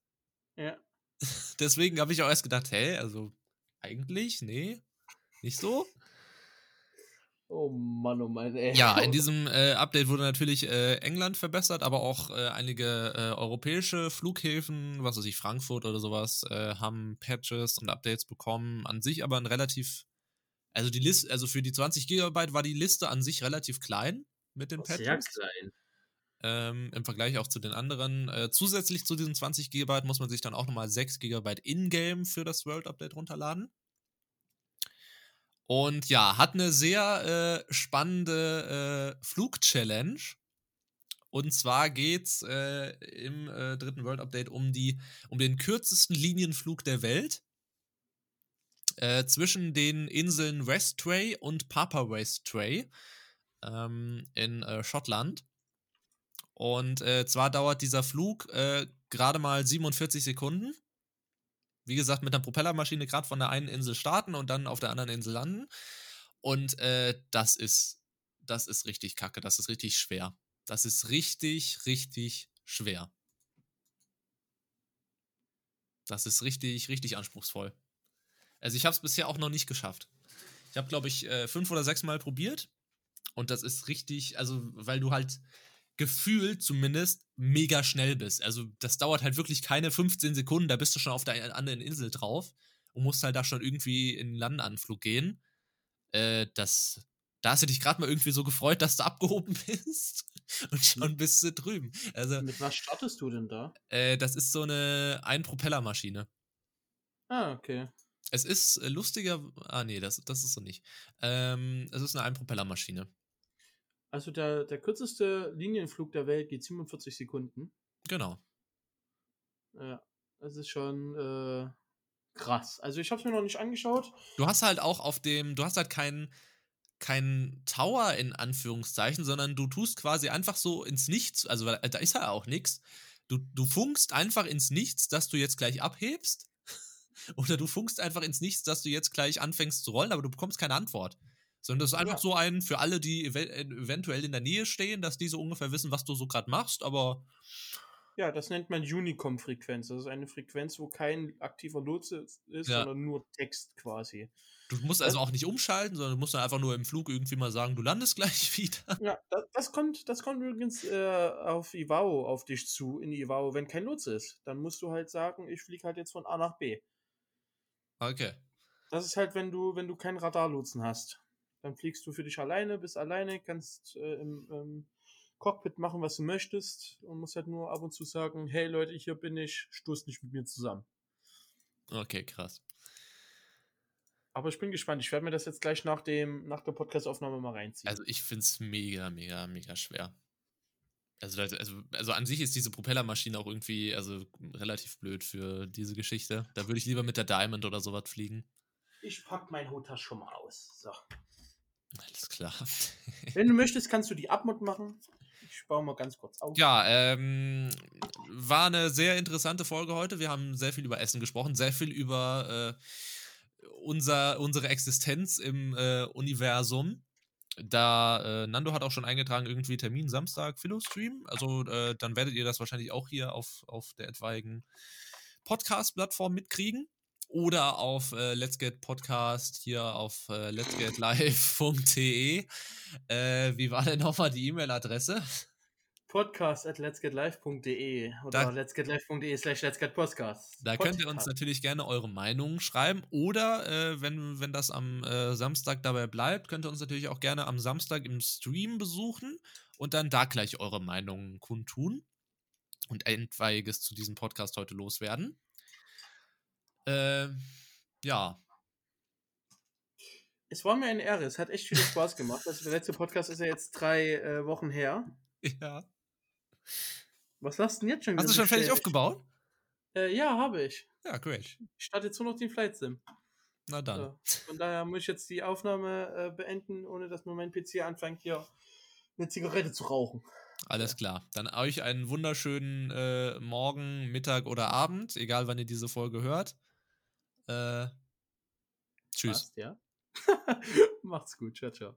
Ja. Deswegen habe ich auch erst gedacht, hä, also eigentlich, nee, nicht so. Oh Mann, oh Mann, ey. Ja, in diesem äh, Update wurde natürlich äh, England verbessert, aber auch äh, einige äh, europäische Flughäfen, was weiß ich, Frankfurt oder sowas, äh, haben Patches und Updates bekommen. An sich aber ein relativ, also die Liste, also für die 20 Gigabyte war die Liste an sich relativ klein mit den Sehr Patches. klein. Ähm, Im Vergleich auch zu den anderen. Äh, zusätzlich zu diesen 20 Gigabyte muss man sich dann auch nochmal 6 Gigabyte in-game für das World Update runterladen. Und ja, hat eine sehr äh, spannende äh, Flug-Challenge. Und zwar geht's äh, im äh, dritten World Update um, die, um den kürzesten Linienflug der Welt. Äh, zwischen den Inseln Westray und Papa Westray ähm, in äh, Schottland. Und äh, zwar dauert dieser Flug äh, gerade mal 47 Sekunden. Wie gesagt, mit einer Propellermaschine gerade von der einen Insel starten und dann auf der anderen Insel landen. Und äh, das ist, das ist richtig kacke, das ist richtig schwer. Das ist richtig, richtig schwer. Das ist richtig, richtig anspruchsvoll. Also ich habe es bisher auch noch nicht geschafft. Ich habe, glaube ich, äh, fünf oder sechs Mal probiert. Und das ist richtig, also weil du halt gefühlt zumindest mega schnell bist. Also das dauert halt wirklich keine 15 Sekunden, da bist du schon auf der anderen Insel drauf und musst halt da schon irgendwie in den Landeanflug gehen. Äh, das, da hast du dich gerade mal irgendwie so gefreut, dass du abgehoben bist und schon bist du drüben. Also Mit was startest du denn da? äh, das ist so eine Ein-Propellermaschine. Ah, okay. Es ist lustiger, ah nee, das, das ist so nicht. Ähm, es ist eine Ein-Propellermaschine. Also der, der kürzeste Linienflug der Welt geht 47 Sekunden. Genau. Ja, das ist schon äh, krass. Also ich habe es mir noch nicht angeschaut. Du hast halt auch auf dem, du hast halt keinen kein Tower in Anführungszeichen, sondern du tust quasi einfach so ins Nichts, also da ist ja auch nichts. Du, du funkst einfach ins Nichts, dass du jetzt gleich abhebst. Oder du funkst einfach ins Nichts, dass du jetzt gleich anfängst zu rollen, aber du bekommst keine Antwort. Sondern das ist einfach Ja. so ein für alle, die ev eventuell in der Nähe stehen, dass die so ungefähr wissen, was du so gerade machst, aber Ja, das nennt man Unicom-Frequenz. Das ist eine Frequenz, wo kein aktiver Lotse ist, Ja. sondern nur Text quasi. du musst also auch nicht umschalten, sondern du musst dann einfach nur im Flug irgendwie mal sagen, du landest gleich wieder. Ja, das, das kommt, das kommt übrigens äh, auf Ivao auf dich zu, in Ivao, wenn kein Lotse ist. Dann musst du halt sagen, ich fliege halt jetzt von A nach B. Okay. Das ist halt, wenn du, wenn du keinen Radarlotsen hast. Dann fliegst du für dich alleine, bist alleine, kannst äh, im, ähm, Cockpit machen, was du möchtest und musst halt nur ab und zu sagen, hey Leute, hier bin ich, stoß nicht mit mir zusammen. Okay, krass. Aber ich bin gespannt. Ich werde mir das jetzt gleich nach, dem, nach der Podcast-Aufnahme mal reinziehen. Also ich finde es mega, mega, mega schwer. Also, also, also an sich ist diese Propellermaschine auch irgendwie also relativ blöd für diese Geschichte. Da würde ich lieber mit der Diamond oder sowas fliegen. Ich pack mein Hotas schon mal aus. So. Alles klar. Wenn du möchtest, kannst du die Abmod machen. Ich baue mal ganz kurz auf. Ja, ähm, war eine sehr interessante Folge heute. Wir haben sehr viel über Essen gesprochen, sehr viel über äh, unser, unsere Existenz im äh, Universum. Da, äh, Nando hat auch schon eingetragen, irgendwie Termin Samstag Philo-Stream. Also äh, dann werdet ihr das wahrscheinlich auch hier auf, auf der etwaigen Podcast-Plattform mitkriegen. Oder auf äh, Let's Get Podcast hier auf äh, letsgetlive.de. Äh, wie war denn nochmal die E-Mail-Adresse? Podcast at letsgetlive.de oder letsgetlive.de slash letsgetpodcast. Da Podcast. könnt ihr uns natürlich gerne eure Meinungen schreiben oder äh, wenn, wenn das am äh, Samstag dabei bleibt, könnt ihr uns natürlich auch gerne am Samstag im Stream besuchen und dann da gleich eure Meinungen kundtun und etwaiges zu diesem Podcast heute loswerden. Äh, ja. Es war mir eine Ehre. Es hat echt viel Spaß gemacht. Also der letzte Podcast ist ja jetzt drei äh, Wochen her. Ja. Was hast du denn jetzt schon Hast du schon fertig aufgebaut? Äh, ja, habe ich. Ja, great. Ich starte jetzt nur noch den Flight Sim. Na dann. So. Von daher muss ich jetzt die Aufnahme äh, beenden, ohne dass mir mein PC anfängt, hier eine Zigarette zu rauchen. Alles klar. Dann euch einen wunderschönen äh, Morgen, Mittag oder Abend, egal wann ihr diese Folge hört. Äh, tschüss. Passt, ja. Macht's gut. Ciao, ciao.